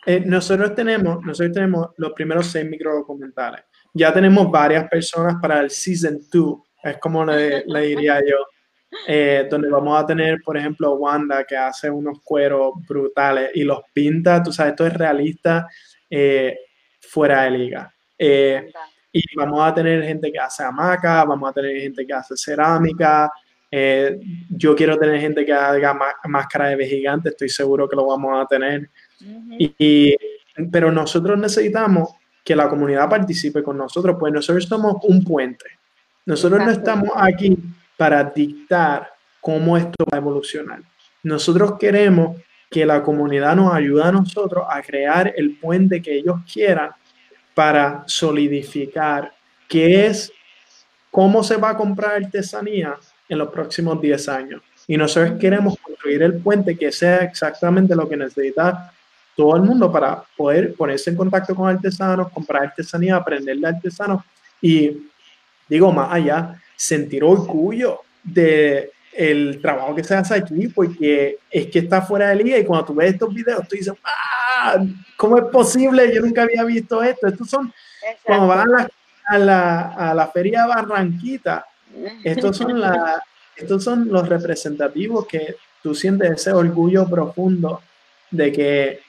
B: eh, nosotros tenemos, nosotros tenemos los primeros seis micro documentales. Ya tenemos varias personas para el season 2, es como le, le diría yo. Eh, donde vamos a tener, por ejemplo, Wanda que hace unos cueros brutales y los pinta, tú sabes, esto es realista eh, fuera de liga. Eh, y vamos a tener gente que hace hamaca, vamos a tener gente que hace cerámica. Eh, yo quiero tener gente que haga máscara de gigante, estoy seguro que lo vamos a tener. y, pero nosotros necesitamos que la comunidad participe con nosotros, pues nosotros somos un puente. Nosotros no estamos aquí para dictar cómo esto va a evolucionar. Nosotros queremos que la comunidad nos ayude a nosotros a crear el puente que ellos quieran para solidificar qué es, cómo se va a comprar artesanía en los próximos 10 años. Y nosotros queremos construir el puente que sea exactamente lo que necesita todo el mundo para poder ponerse en contacto con artesanos, comprar artesanía, aprender de artesanos y, digo, más allá, sentir orgullo de el trabajo que se hace aquí, porque es que está fuera de liga y cuando tú ves estos videos, tú dices, ¡ah! ¿Cómo es posible? Yo nunca había visto esto. Estos son, cuando van a la, a la, feria Barranquita, estos son, la, estos son los representativos que tú sientes ese orgullo profundo de que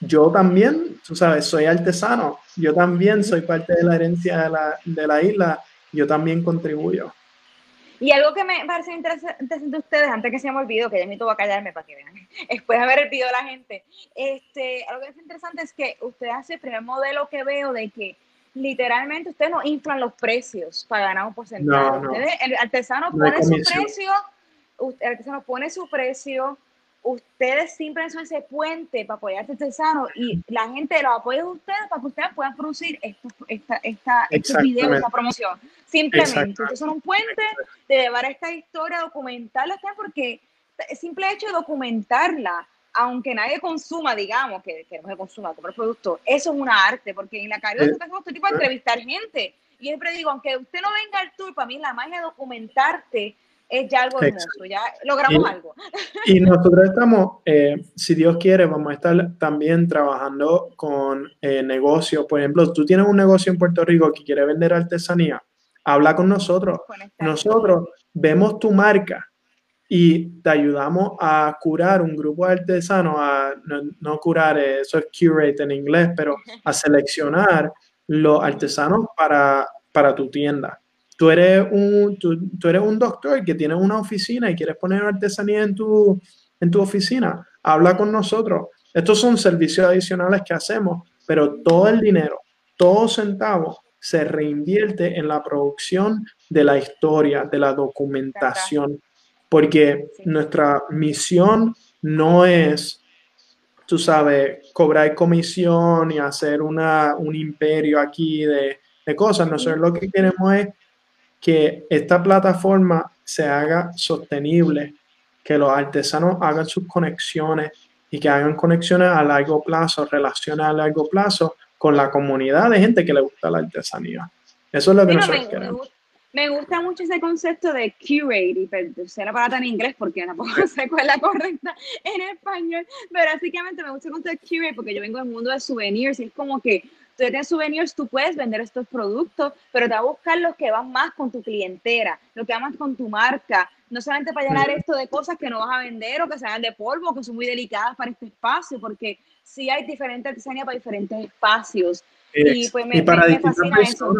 B: yo también, tú sabes, soy artesano, yo también soy parte de la herencia de la, de la isla, yo también contribuyo.
A: Y algo que me parece interesante de ustedes, antes que se me olvidó, que ya me tuvo a callarme para que vean, [LAUGHS] después de haber el video de la gente, este, algo que es interesante es que ustedes hacen el primer modelo que veo de que literalmente ustedes no inflan los precios para ganar un porcentaje. el artesano pone su precio, el artesano pone su precio, ustedes siempre son ese puente para apoyar al artesano y la gente lo apoya a ustedes para que ustedes puedan producir estos, esta, esta, estos videos, esta promoción. Simplemente, ustedes son un puente de llevar esta historia, documentarla, porque el simple hecho de documentarla aunque nadie consuma, digamos, que, que no se consuma como el producto, eso es una arte, porque en la carrera sí. hacemos este tipo de entrevistar gente. Y siempre digo, aunque usted no venga al tour, para mí la magia de documentarte es ya algo hermoso, ya logramos algo.
B: Y nosotros estamos, eh, si Dios quiere, vamos a estar también trabajando con eh, negocios. Por ejemplo, tú tienes un negocio en Puerto Rico que quiere vender artesanía, habla con nosotros. Nosotros vemos tu marca y te ayudamos a curar un grupo de artesanos, a no, curar, eso es curate en inglés, pero a [LAUGHS] seleccionar los artesanos para, para tu tienda. Tú eres, un, tú, eres un doctor que tiene una oficina y quieres poner artesanía en tu, en tu oficina, habla con nosotros. Estos son servicios adicionales que hacemos, pero todo el dinero, todo centavo se reinvierte en la producción de la historia, de la documentación porque nuestra misión no es, tú sabes, cobrar comisión y hacer una, un imperio aquí de, de cosas. Nosotros lo que queremos es que esta plataforma se haga sostenible, que los artesanos hagan sus conexiones y que hagan conexiones a largo plazo, relaciones a largo plazo con la comunidad de gente que le gusta la artesanía. Eso es lo que nosotros queremos.
A: Me gusta mucho ese concepto de curate, y sé la palabra en inglés porque tampoco [LAUGHS] sé cuál es la correcta en español, pero básicamente me gusta el concepto de curate porque yo vengo del mundo de souvenirs y es como que tú tienes souvenirs, tú puedes vender estos productos, pero te va a buscar los que van más con tu clientela, lo que van más con tu marca, no solamente para llenar esto de cosas que no vas a vender o que sean de polvo, que son muy delicadas para este espacio, porque sí hay diferentes artesanía para diferentes espacios. y pues me,
B: para me, fascina eso.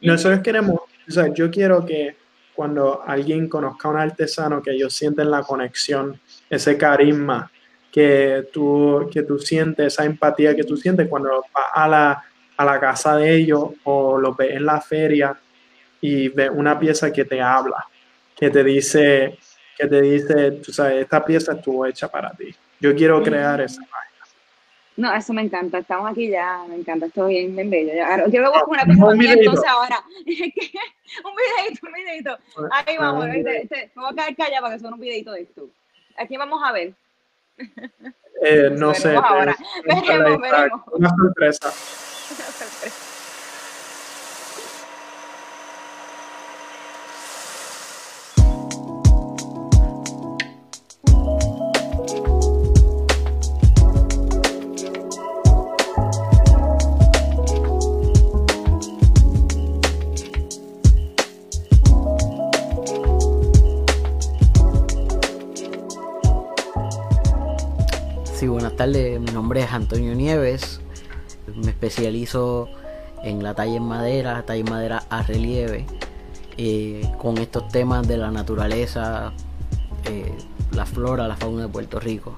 B: Nosotros queremos o sea, yo quiero que cuando alguien conozca a un artesano, que ellos sienten la conexión, ese carisma que tú, que tú sientes, esa empatía que tú sientes cuando vas a la, a la casa de ellos o los ves en la feria y ves una pieza que te habla, que te dice, que te dice, tú sabes, esta pieza estuvo hecha para ti. Yo quiero crear esa
A: no, eso me encanta. Estamos aquí ya, me encanta. Esto bien, bien bello. Yo luego con una pieza mía, entonces ahora. [LAUGHS] un videito, un videito. Ahí vamos. Este, me voy a quedar callada para que sea un videito de esto. Aquí vamos a ver.
B: Eh, no sé. Ahora. Veremos, veremos. Una sorpresa. [LAUGHS] Una sorpresa.
C: Mi nombre es Antonio Nieves, me especializo en la talla en madera, talla en madera a relieve, eh, con estos temas de la naturaleza, eh, la flora, la fauna de Puerto Rico.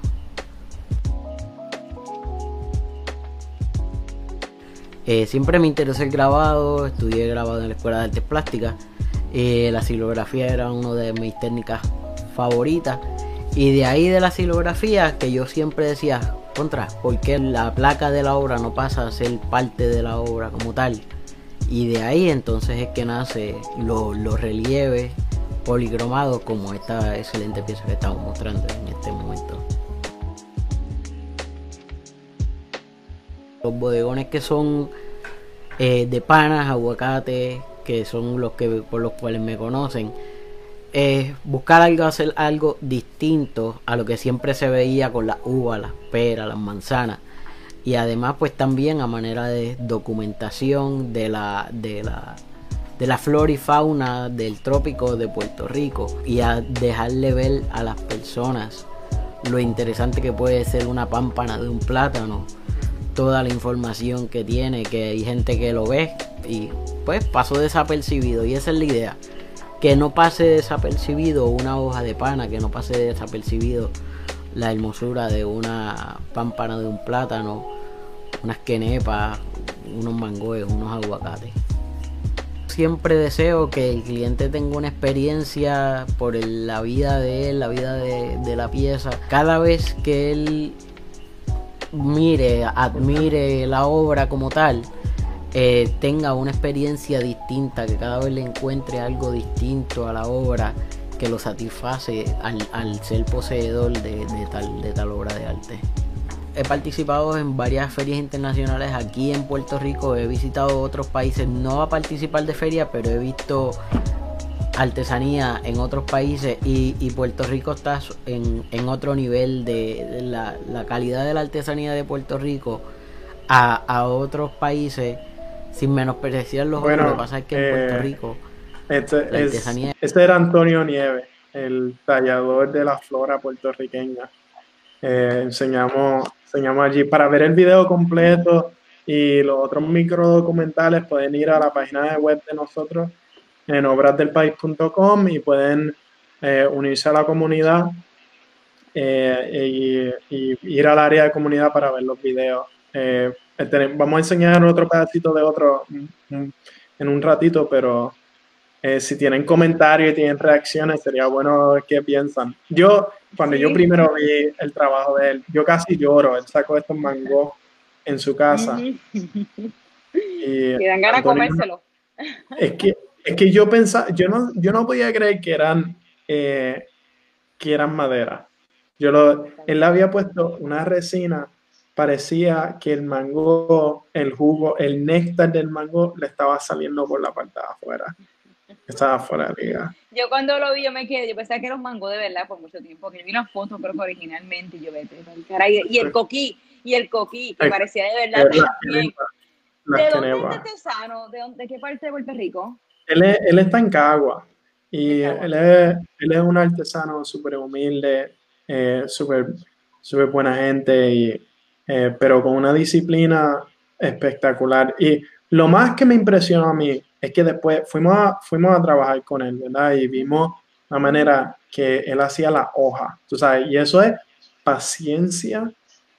C: Eh, siempre me interesó el grabado, estudié grabado en la Escuela de Artes Plásticas. la silografía era una de mis técnicas favoritas. Y de ahí de la silografía que yo siempre decía, contra, porque la placa de la obra no pasa a ser parte de la obra como tal. Y de ahí entonces es que nace los relieves policromados como esta excelente pieza que estamos mostrando en este momento. Los bodegones que son eh, de panas, aguacate, que son los que por los cuales me conocen, es buscar algo, hacer algo distinto a lo que siempre se veía con las uvas, las peras, las manzanas. Y además, pues también a manera de documentación de la, de la, de la flora y fauna del trópico de Puerto Rico. Y a dejarle ver a las personas lo interesante que puede ser una pámpana de un plátano. Toda la información que tiene, que hay gente que lo ve y pues pasó desapercibido. Y esa es la idea que no pase desapercibido una hoja de pana, que no pase desapercibido la hermosura de una pámpana de un plátano, unas quenepas, unos mangoes, unos aguacates. Siempre deseo que el cliente tenga una experiencia por la vida de él, la vida de, de la pieza. Cada vez que él mire, admire la obra como tal, eh, tenga una experiencia distinta, que cada vez le encuentre algo distinto a la obra que lo satisface al, ser poseedor de, tal, de tal obra de arte. He participado en varias ferias internacionales. Aquí en Puerto Rico, he visitado otros países, no a participar de ferias, pero he visto artesanía en otros países y, Puerto Rico está en, otro nivel de, la, calidad de la artesanía de Puerto Rico a, a otros países sin menospreciar los
B: bueno,
C: Lo que pasa es que en Puerto eh, Rico
B: este, este era Antonio Nieves, el tallador de la flora puertorriqueña. Eh, enseñamos, enseñamos allí. Para ver el video completo y los otros micro documentales pueden ir a la página de web de nosotros en obrasdelpaís.com y pueden eh, unirse a la comunidad y, ir al área de comunidad para ver los videos. Este, vamos a enseñar otro pedacito de otro en un ratito, pero eh, si tienen comentarios y tienen reacciones, sería bueno qué piensan. Yo, cuando yo primero vi el trabajo de él, yo casi lloro. Él sacó estos mangos en su casa.
A: y, dan ganas de comérselo.
B: Es que, es que yo pensaba, yo no, yo no podía creer que eran, eh, que eran madera. Yo lo, él había puesto una resina parecía que el mango, el jugo, el néctar del mango le estaba saliendo por la parte de afuera. Estaba fuera de liga.
A: Yo cuando lo vi, yo me quedé, yo pensaba que era un mango de verdad por mucho tiempo, que vi una foto, creo que originalmente, y yo vete, y el coquí, y el coquí, que parecía de verdad. ¿De dónde es este artesano? ¿De, ¿De, qué parte de Puerto Rico?
B: Él, es, él está en Cagua, y él es, él es un artesano súper humilde, eh, súper super buena gente, y eh, pero con una disciplina espectacular. Y lo más que me impresionó a mí es que después fuimos a, fuimos a trabajar con él, ¿verdad? Y vimos la manera que él hacía la hoja, tú sabes, y eso es paciencia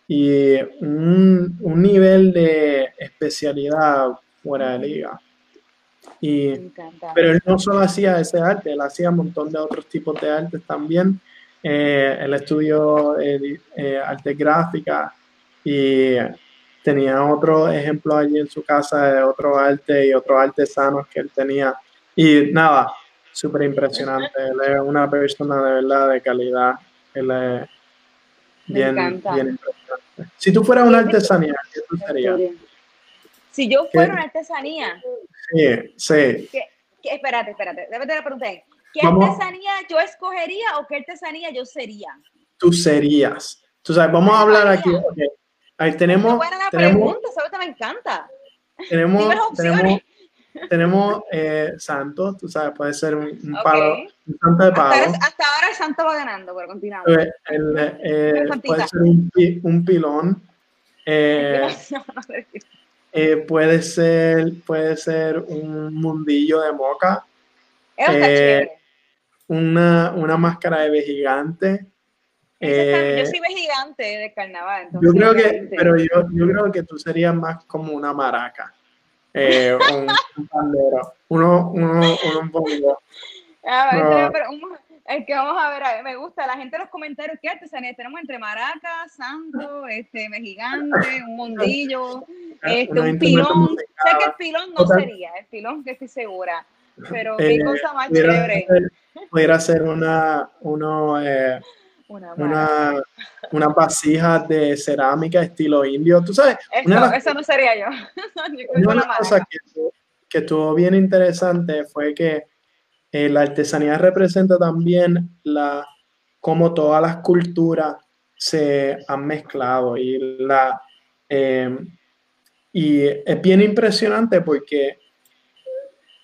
B: y un, un nivel de especialidad fuera de liga. Y, pero él no solo hacía ese arte, él hacía un montón de otros tipos de artes también. Eh, él estudió eh, eh, arte gráfica, y tenía otro ejemplo allí en su casa de otro arte y otros artesanos que él tenía. Y nada, súper impresionante. Él es una persona de verdad de calidad. Él es bien, bien impresionante. Si tú fueras una artesanía, ¿qué tú serías?
A: Si yo fuera una artesanía.
B: Sí, sí.
A: ¿Qué, espérate, espérate. Debe la pregunta. ¿Qué artesanía yo escogería o qué artesanía yo sería?
B: Tú serías. Tú sabes, vamos a hablar aquí. Ahí tenemos.
A: buena tenemos, pregunta, me encanta.
B: Tenemos, tenemos, tenemos eh, Santos, tú sabes, puede ser un, palo, un santo de palo.
A: Hasta, ahora el santo va ganando, pero continuamos.
B: Eh, eh, puede ser un, un pilón. [LAUGHS] puede ser, puede ser un mundillo de moca. una, una máscara de gigante.
A: Eh, yo soy gigante de carnaval.
B: yo creo que, pero yo, yo, creo que tú serías más como una maraca, eh, un, pandero, uno, uno, uno un poquito.
A: Ah, el que vamos a ver, me gusta, la gente en los comentarios, ¿qué artesanía? Tenemos entre maraca, santo, este, mejigante, un mondillo, este, un pilón. Sé que el pilón no sería, el pilón que estoy segura, pero qué eh, cosa más chévere.
B: pudiera ser una, uno, una, una, vasija de cerámica estilo indio. Tú sabes,
A: eso no sería yo. [LAUGHS]
B: una que, que, estuvo bien interesante fue que eh, la artesanía representa también la cómo todas las culturas se han mezclado y la em, y es bien impresionante porque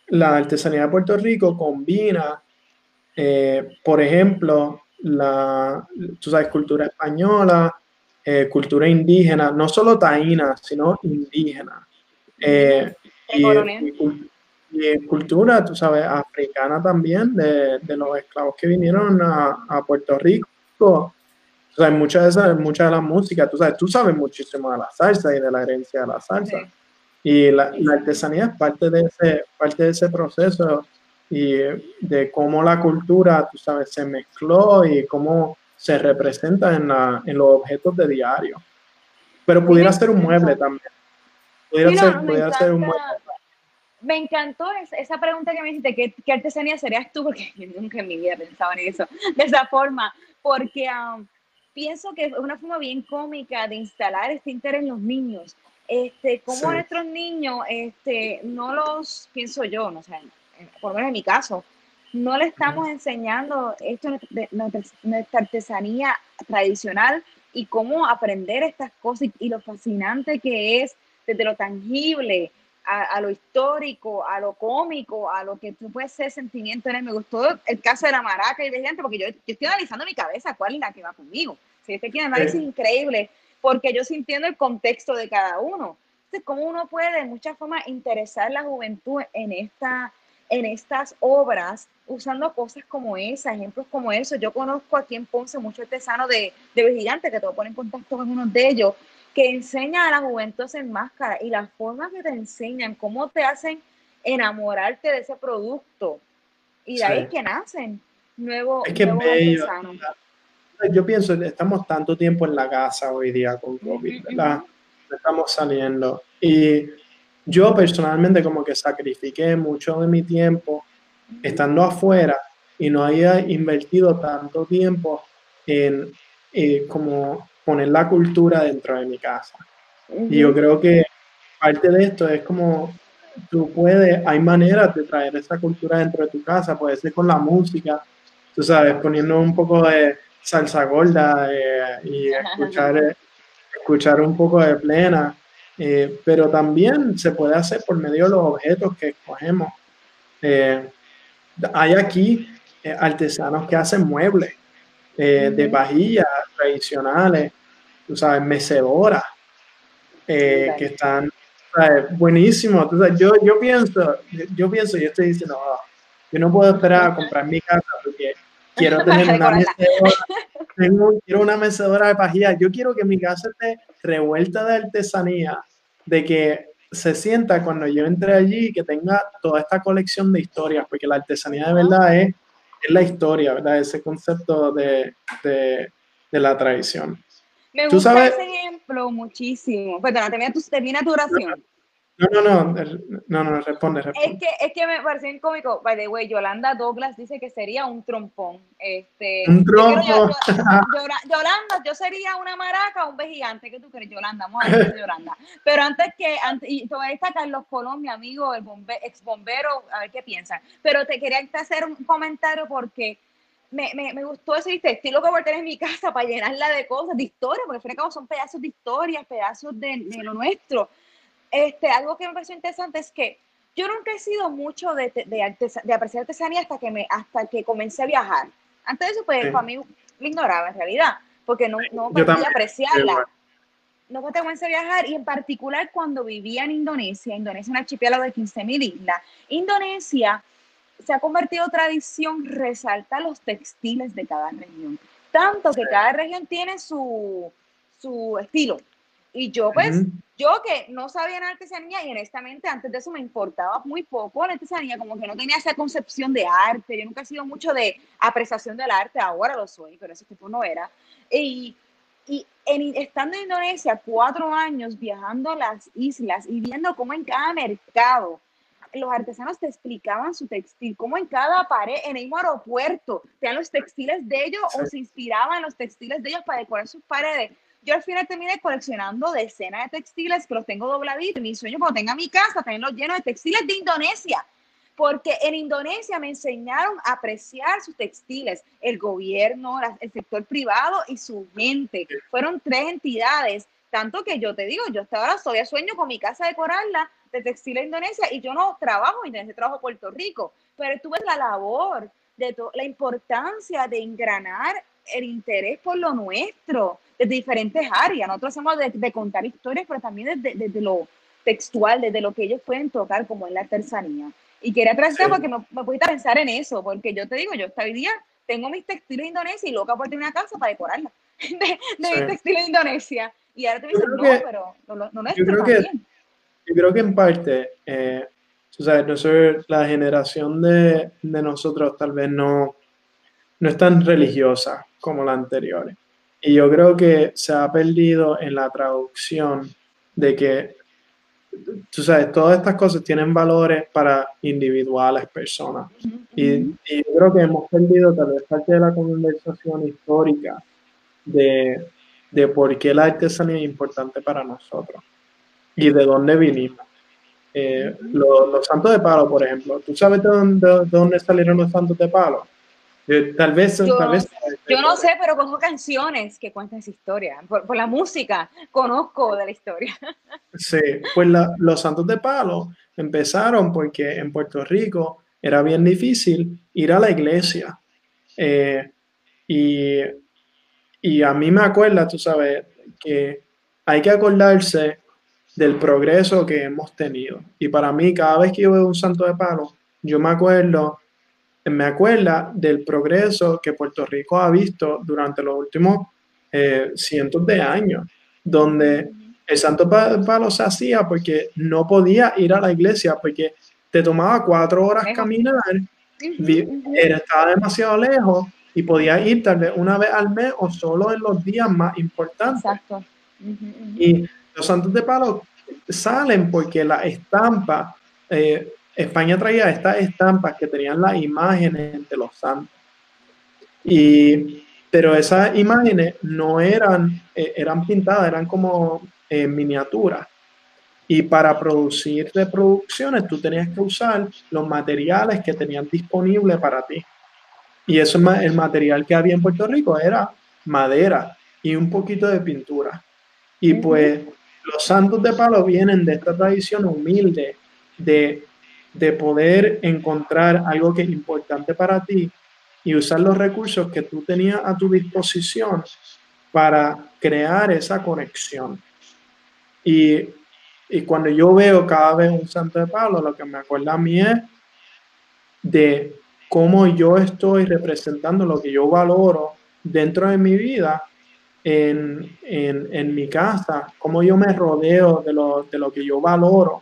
B: la artesanía de Puerto Rico combina, eh, por ejemplo, la, tú sabes, cultura española, eh, cultura indígena, no solo taína, sino indígena. Eh, y, y cultura, tú sabes, africana también, de, de los esclavos que vinieron a, a Puerto Rico. O sea, muchas de esas, mucha de la música, tú sabes, tú sabes muchísimo de la salsa y de la herencia de la salsa. Y la, la, artesanía es parte de, ese, parte de ese proceso y de cómo la cultura, tú sabes, se mezcló y cómo se representa en, la, en los objetos de diario. Pero pudiera ser un mueble también. Pudiera, ser, pudiera ser un mueble
A: me encantó esa pregunta que me hiciste, ¿qué, ¿qué, artesanía serías tú? [LAUGHS] Porque nunca en mi vida pensaba en eso, de esa forma, porque um, pienso que es una forma bien cómica de instalar este interés en los niños. Este, como nuestros niños, este, no los, pienso yo, no sé, por lo menos en mi caso, no le estamos enseñando esto de nuestra artesanía tradicional y cómo aprender estas cosas y lo fascinante que es desde lo tangible, a, lo histórico, a lo cómico, a lo que tú puedes ser sentimiento en él. Me gustó el caso de la maraca y de gente, porque yo, yo estoy analizando mi cabeza cuál es la que va conmigo. Si este tiene análisis increíble, porque yo sintiendo el contexto de cada uno. Entonces, cómo uno puede de muchas formas interesar la juventud en, esta, en estas obras, usando cosas como esas, ejemplos como eso. Yo conozco aquí en Ponce muchos artesanos de, de gigantes que te voy a poner en contacto con uno de ellos, que enseña a la juventud en máscara y las formas que te enseñan, cómo te hacen enamorarte de ese producto. Y de ahí que nacen nuevos, es que
B: Yo pienso, estamos tanto tiempo en la casa hoy día con COVID, ¿verdad? Estamos saliendo. Y yo personalmente como que sacrifiqué mucho de mi tiempo estando afuera y no había invertido tanto tiempo en eh, como poner la cultura dentro de mi casa. Y yo creo que parte de esto es como tú puedes, hay maneras de traer esa cultura dentro de tu casa, puede ser con la música, tú sabes, poniendo un poco de salsa gorda eh, y escuchar, eh, escuchar un poco de plena, eh, pero también se puede hacer por medio de los objetos que escogemos. hay aquí artesanos que hacen muebles de vajillas tradicionales, tú sabes, mecedoras, eh, que están buenísimos. yo, yo pienso, yo pienso, yo estoy diciendo, oh, yo no puedo esperar a comprar mi casa porque quiero tener [LAUGHS] una mecedora, [LAUGHS] quiero una mecedora de pajilla. Yo quiero que mi casa esté revuelta de artesanía, de que se sienta cuando yo entre allí que tenga toda esta colección de historias, porque la artesanía de verdad es, es la historia, ¿verdad? Ese concepto de, de, de la tradición.
A: Me gusta ese ejemplo muchísimo. Perdona, termina tu, termina tu oración.
B: No, no, no, no, no, responde, responde.
A: Es que, es que me pareció bien cómico. By the way, Yolanda Douglas dice que sería un trompón. Este,
B: un trompón. Yo,
A: Yolanda, yo sería una maraca o un gigante. ¿Qué tú crees, Yolanda? Vamos a ver, Yolanda. Pero antes que, antes, y todavía está Carlos Colón, mi amigo, el ex bombero, a ver qué piensan. Pero te quería hacer un comentario porque me, me, me, gustó ese estilo que voy a tener en mi casa para llenarla de cosas, de historias, porque al fin y al cabo son pedazos de historias, pedazos de, de, lo nuestro. Este, algo que me pareció interesante es que yo nunca he sido mucho de, de, de apreciar artesanía hasta que, me, hasta que comencé a viajar. Antes de eso, pues, para mí me ignoraba en realidad, porque no, no podía apreciarla. No comencé a viajar y en particular cuando vivía en Indonesia, Indonesia es un archipiélago de 15.000 islas, Indonesia se ha convertido tradición resaltar los textiles de cada región. Tanto que cada región tiene su, su estilo. Y yo, pues, yo que no sabía en artesanía y honestamente antes de eso me importaba muy poco la artesanía, como que no tenía esa concepción de arte. Yo nunca he sido mucho de apreciación del arte, ahora lo soy, pero ese tipo no era. Y, y en, estando en Indonesia cuatro años viajando a las islas y viendo cómo en cada mercado los artesanos te explicaban su textil, como en cada pared, en el mismo aeropuerto, tenían los textiles de ellos o se inspiraban los textiles de ellos para decorar sus paredes. Yo al final terminé coleccionando decenas de textiles que los tengo dobladitos. Mi sueño cuando tenga mi casa, también los lleno de textiles de Indonesia. Porque en Indonesia me enseñaron a apreciar sus textiles, el gobierno, el sector privado y su gente. Fueron tres entidades tanto que yo te digo, yo hasta ahora todavía sueño con mi casa decorarla de textil en Indonesia y yo no trabajo en Indonesia, trabajo en Puerto Rico, pero tú ves la labor, de la importancia de engranar el interés por lo nuestro desde diferentes áreas. Nosotros hacemos de, contar historias, pero también desde, lo textual, desde lo que ellos pueden tocar, como en la artesanía. Y quería traerte porque me, me pusiste a pensar en eso, porque yo te digo, yo hasta hoy día tengo mis textiles de Indonesia y loca por tener una casa para decorarla, [LAUGHS] de, de mis textiles de Indonesia. Y ahora te dicen, no, pero no, no, no es
B: yo creo que, Yo creo que en parte, eh, o sea, nosotros, la generación de, de, nosotros tal vez no, no es tan religiosa como la anterior. Y yo creo que se ha perdido en la traducción de que, tú sabes, todas estas cosas tienen valores para individuales, personas. y, y, yo creo que hemos perdido tal vez parte de la conversación histórica de, de por qué la artesanía es importante para nosotros y de dónde vinimos. Eh, los, los, santos de palo, por ejemplo, ¿tú sabes de dónde, de dónde salieron los santos de palo? Eh, tal vez,
A: yo,
B: tal vez.
A: Yo no sé, pero conozco canciones que cuentan esa historia. Por, por la música conozco de la historia.
B: Sí, pues la, los santos de palo empezaron porque en Puerto Rico era bien difícil ir a la iglesia. Eh, y, y a mí me acuerda, tú sabes, que hay que acordarse del progreso que hemos tenido. Y para mí, cada vez que yo veo un santo de palo, yo me acuerdo me acuerda del progreso que Puerto Rico ha visto durante los últimos eh, cientos de años, donde el santo palo se hacía porque no podía ir a la iglesia, porque te tomaba cuatro horas caminar, era, estaba demasiado lejos y podía ir tal vez una vez al mes o solo en los días más importantes. Exacto. Y los santos de palo salen porque la estampa eh, España traía estas estampas que tenían las imágenes de los santos. Y, pero esas imágenes no eran, eh, eran pintadas, eran como eh, miniaturas. Y para producir reproducciones tú tenías que usar los materiales que tenían disponibles para ti. Y eso es el material que había en Puerto Rico, era madera y un poquito de pintura. Y pues los santos de palo vienen de esta tradición humilde de de poder encontrar algo que es importante para ti y usar los recursos que tú tenías a tu disposición para crear esa conexión. Y, y cuando yo veo cada vez un santo de Pablo, lo que me acuerda a mí es de cómo yo estoy representando lo que yo valoro dentro de mi vida en, en, en mi casa, cómo yo me rodeo de lo, de lo que yo valoro.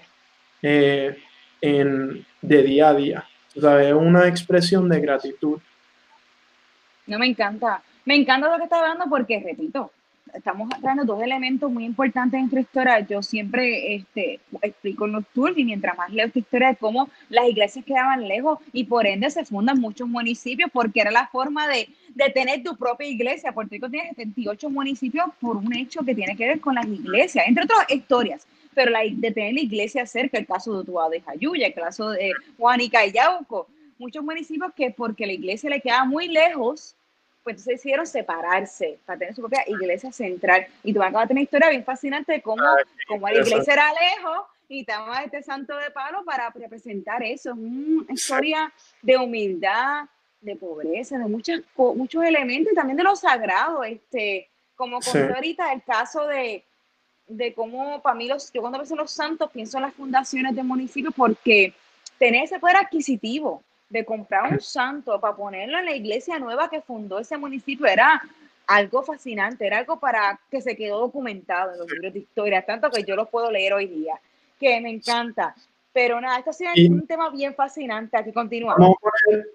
B: Eh, de día a día. O sea, es una expresión de gratitud.
A: No, me encanta. Me encanta lo que está hablando porque, repito, estamos trayendo dos elementos muy importantes en nuestra historia. Yo siempre este, explico en los tours y mientras más leo esta historia de cómo las iglesias quedaban lejos y por ende se fundan muchos municipios porque era la forma de, de tener tu propia iglesia. Puerto Rico tiene 78 municipios por un hecho que tiene que ver con las iglesias, entre otras historias pero la, de tener la iglesia cerca, el caso de Utuado de Jayuya, el caso de Juanica y Yauco, muchos municipios que porque la iglesia le quedaba muy lejos, pues entonces decidieron separarse para tener su propia iglesia central. Y tú vas a tener una historia bien fascinante de cómo, ah, la iglesia era lejos y estaba este santo de palo para representar eso. Es una historia de humildad, de pobreza, de muchas, muchos elementos y también de lo sagrado. Este, como conté ahorita el caso de, de cómo para mí los, yo cuando pienso en los santos pienso en las fundaciones de municipios porque tener ese poder adquisitivo de comprar un santo para ponerlo en la iglesia nueva que fundó ese municipio era algo fascinante, era algo para que se quedó documentado en los libros de historia, tanto que yo los puedo leer hoy día, que me encanta. Pero nada, esto ha sido un tema bien fascinante. Aquí continuamos.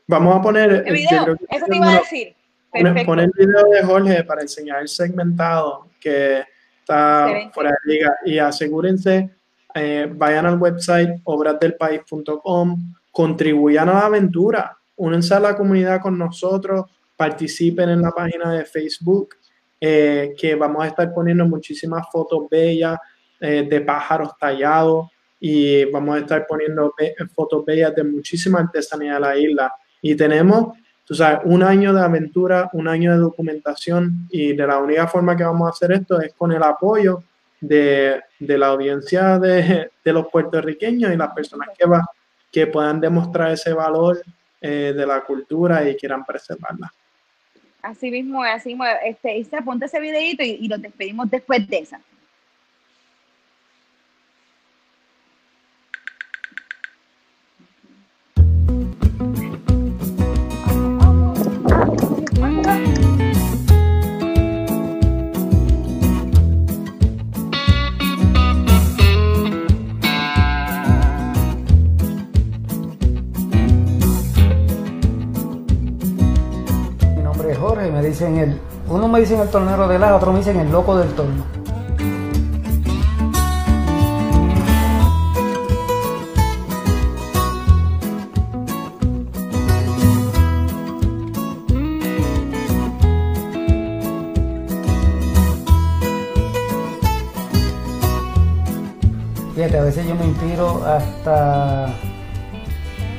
B: Vamos a poner,
A: el video. Eso te iba a decir.
B: Poner el video de Jorge para enseñar el segmentado que está fuera de liga. Y asegúrense, eh, vayan al website obrasdelpaís.com, contribuyan a la aventura, únense a la comunidad con nosotros, participen en la página de Facebook, eh, que vamos a estar poniendo muchísimas fotos bellas eh, de pájaros tallados y vamos a estar poniendo fotos bellas de muchísima artesanía de la isla. Y tenemos tú sabes, un año de aventura, un año de documentación y de la única forma que vamos a hacer esto es con el apoyo de, de la audiencia de, de, los puertorriqueños y las personas que, va, que puedan demostrar ese valor eh, de la cultura y quieran preservarla.
A: Así mismo, así mismo. Este, Isa, ponte ese videito y, y nos despedimos después de esa.
D: Dicen el, uno me dicen el tornero de la, otro me dicen el loco del torno. Fíjate, a veces yo me inspiro hasta...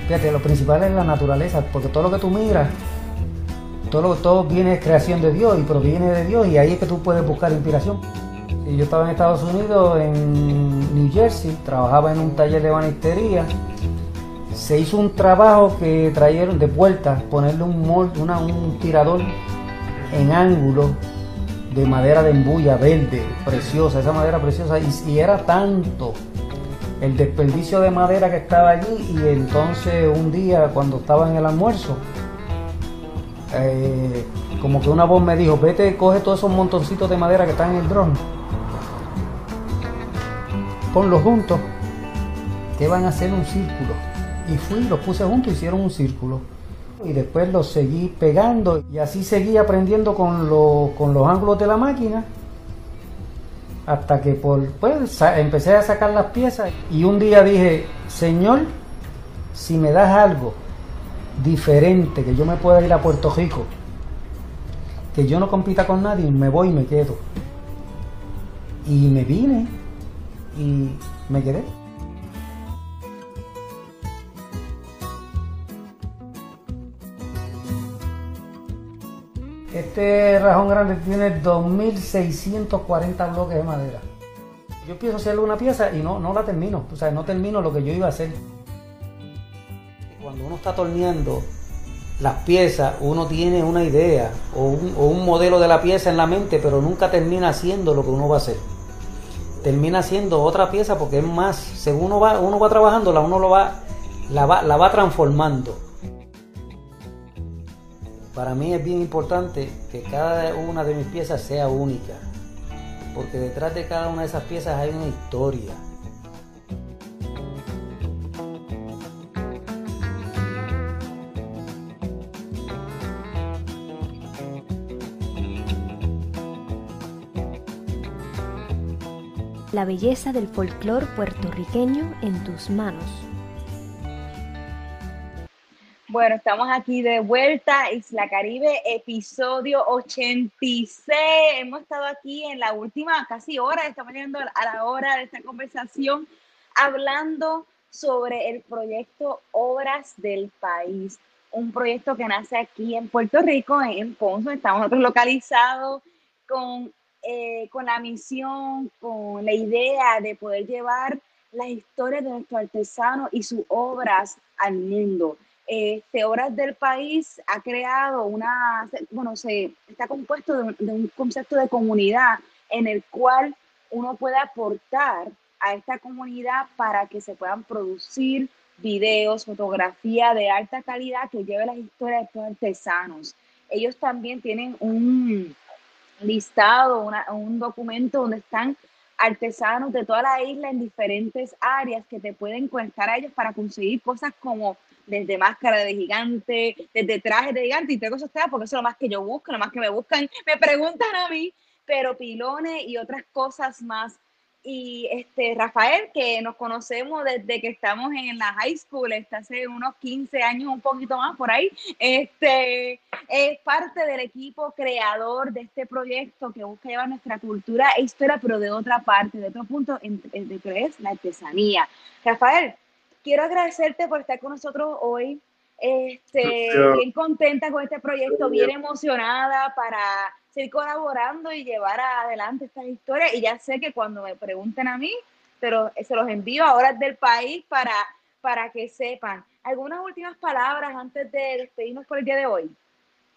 D: Fíjate, lo principal es la naturaleza, porque todo lo que tú miras, todo, todo viene de creación de Dios y proviene de Dios y ahí es que tú puedes buscar inspiración. Y yo estaba en Estados Unidos, en New Jersey, trabajaba en un taller de banistería. Se hizo un trabajo que trajeron de vuelta, ponerle un molde, una, un tirador en ángulo de madera de embulla verde, preciosa, esa madera preciosa, y, era tanto el desperdicio de madera que estaba allí, y entonces un día cuando estaba en el almuerzo, eh, como que una voz me dijo, vete, coge todos esos montoncitos de madera que están en el dron, ponlos juntos, que van a hacer un círculo. Y fui, los puse juntos, hicieron un círculo. Y después los seguí pegando y así seguí aprendiendo con, con los ángulos de la máquina hasta que pues, empecé a sacar las piezas. Y un día dije, Señor, si me das algo diferente, que yo me pueda ir a Puerto Rico, que yo no compita con nadie, me voy y me quedo. Y me vine y me quedé. Este rajón grande tiene 2.640 bloques de madera. Yo empiezo a hacerle una pieza y no, no la termino. O sea, no termino lo que yo iba a hacer. Cuando uno está torneando las piezas, uno tiene una idea o un, modelo de la pieza en la mente, pero nunca termina haciendo lo que uno va a hacer. Termina haciendo otra pieza porque es más, según uno va, uno va trabajando, la uno lo va, la va, la va transformando. Para mí es bien importante que cada una de mis piezas sea única, porque detrás de cada una de esas piezas hay una historia.
E: La belleza del folclore puertorriqueño en tus manos.
A: Bueno, estamos aquí de vuelta, Isla Caribe, episodio 86. Hemos estado aquí en la última casi hora, estamos llegando a la hora de esta conversación, hablando sobre el proyecto Obras del País, un proyecto que nace aquí en Puerto Rico, en Ponce, estamos nosotros localizados con, eh, con la misión, con la idea de poder llevar las historias de nuestros artesanos y sus obras al mundo este, Horas del País ha creado una, bueno, se está compuesto de, un concepto de comunidad en el cual uno puede aportar a esta comunidad para que se puedan producir videos, fotografía de alta calidad que lleve las historias de estos artesanos. Ellos también tienen un listado, un documento donde están artesanos de toda la isla en diferentes áreas que te pueden conectar a ellos para conseguir cosas como desde máscara de gigante, desde traje de gigante y tengo eso porque eso es lo más que yo busco, lo más que me buscan, me preguntan a mí, pero pilones y otras cosas más. Y este Rafael, que nos conocemos desde que estamos en la high school, está hace unos 15 años, un poquito más por ahí, este, es parte del equipo creador de este proyecto que busca llevar nuestra cultura e historia, pero de otra parte, de otro punto, de que es la artesanía. Rafael, quiero agradecerte por estar con nosotros hoy. Este, bien contenta con este proyecto, bien emocionada para seguir colaborando y llevar adelante estas historias. Y ya sé que cuando me pregunten a mí, pero se los envío a horas del país para, para que sepan. ¿Algunas últimas palabras antes de despedirnos por el día de hoy?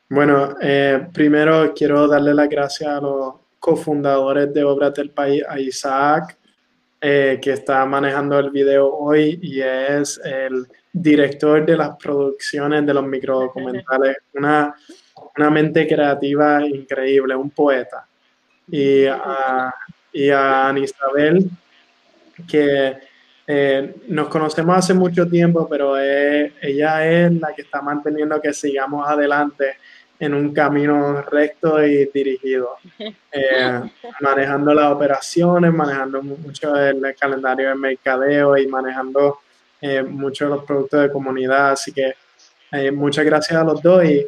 B: Bueno, eh, primero quiero darle las gracias a los cofundadores de Obras del País, a Isaac, eh, que está manejando el video hoy y es el director de las producciones de los microdocumentales. Una, una mente creativa increíble, un poeta. Y a, y a Ana Isabel, que eh, nos conocemos hace mucho tiempo, pero ella es la que está manteniendo que sigamos adelante en un camino recto y dirigido, [LAUGHS] eh, manejando las operaciones, manejando mucho el calendario de mercadeo y manejando eh, muchos de los productos de comunidad. Así que muchas gracias a los dos y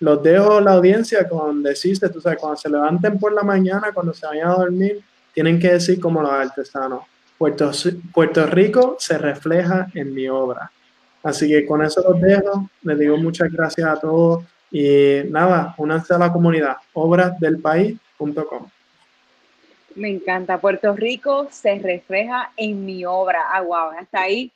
B: los dejo la audiencia con decirte, tú sabes, cuando se levanten por la mañana, cuando se vayan a dormir, tienen que decir como los artesanos, Puerto, Puerto Rico se refleja en mi obra. Así que con eso los dejo, les digo muchas gracias a todos y nada, únanse a la comunidad, obrasdelpaís.com.
A: Me encanta. Puerto Rico se refleja en mi obra. Ah, wow, hasta ahí.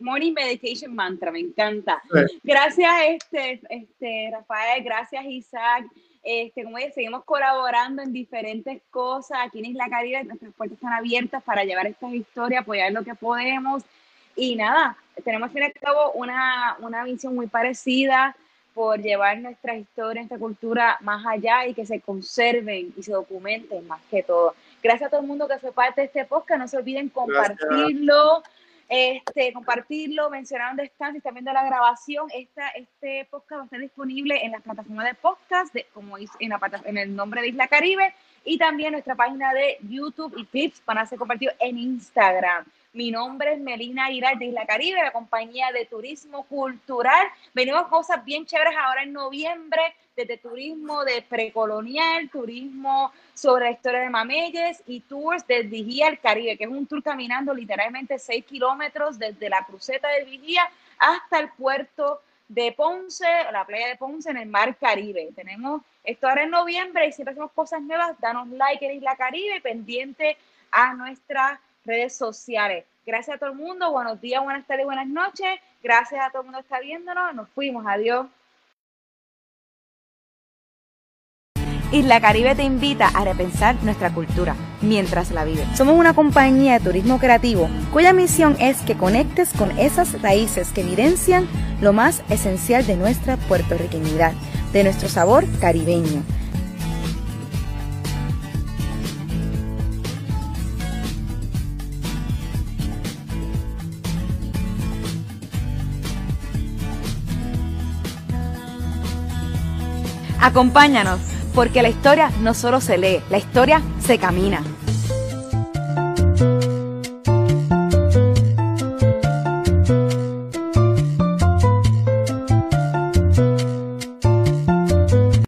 A: morning meditation mantra, me encanta. Gracias, este, este, Rafael, gracias, Isaac. Este, como seguimos colaborando en diferentes cosas. Aquí en Isla Caribe, nuestras puertas están abiertas para llevar estas historias, apoyar lo que podemos. Y nada, tenemos al fin y al cabo una, una visión muy parecida por llevar nuestra historia, nuestra cultura más allá y que se conserven y se documenten más que todo. Gracias a todo el mundo que fue parte de este podcast. No se olviden compartirlo. Este, compartirlo, mencionar dónde están, si están viendo la grabación, esta, este podcast va a estar disponible en la plataforma de podcast, de, como en, la, en el nombre de Isla Caribe, y también nuestra página de YouTube y Tips van a ser compartidos en Instagram. Mi nombre es Melina Iral de Isla Caribe, la compañía de turismo cultural. Venimos cosas bien chéveres ahora en noviembre, desde turismo de precolonial, turismo sobre la historia de Mameyes y tours de Vigía al Caribe, que es un tour caminando literalmente 6 kilómetros desde la cruceta de Vigía hasta el puerto de Ponce, la playa de Ponce en el mar Caribe. Tenemos esto ahora en noviembre y siempre hacemos cosas nuevas. Danos like en Isla Caribe, pendiente a nuestra redes sociales. Gracias a todo el mundo, buenos días, buenas tardes, buenas noches. Gracias a todo el mundo que está viéndonos. Nos fuimos, adiós.
E: Isla Caribe te invita a repensar nuestra cultura mientras la vive. Somos una compañía de turismo creativo cuya misión es que conectes con esas raíces que evidencian lo más esencial de nuestra puertorriqueñidad, de nuestro sabor caribeño Acompáñanos, porque la historia no solo se lee, la historia se camina.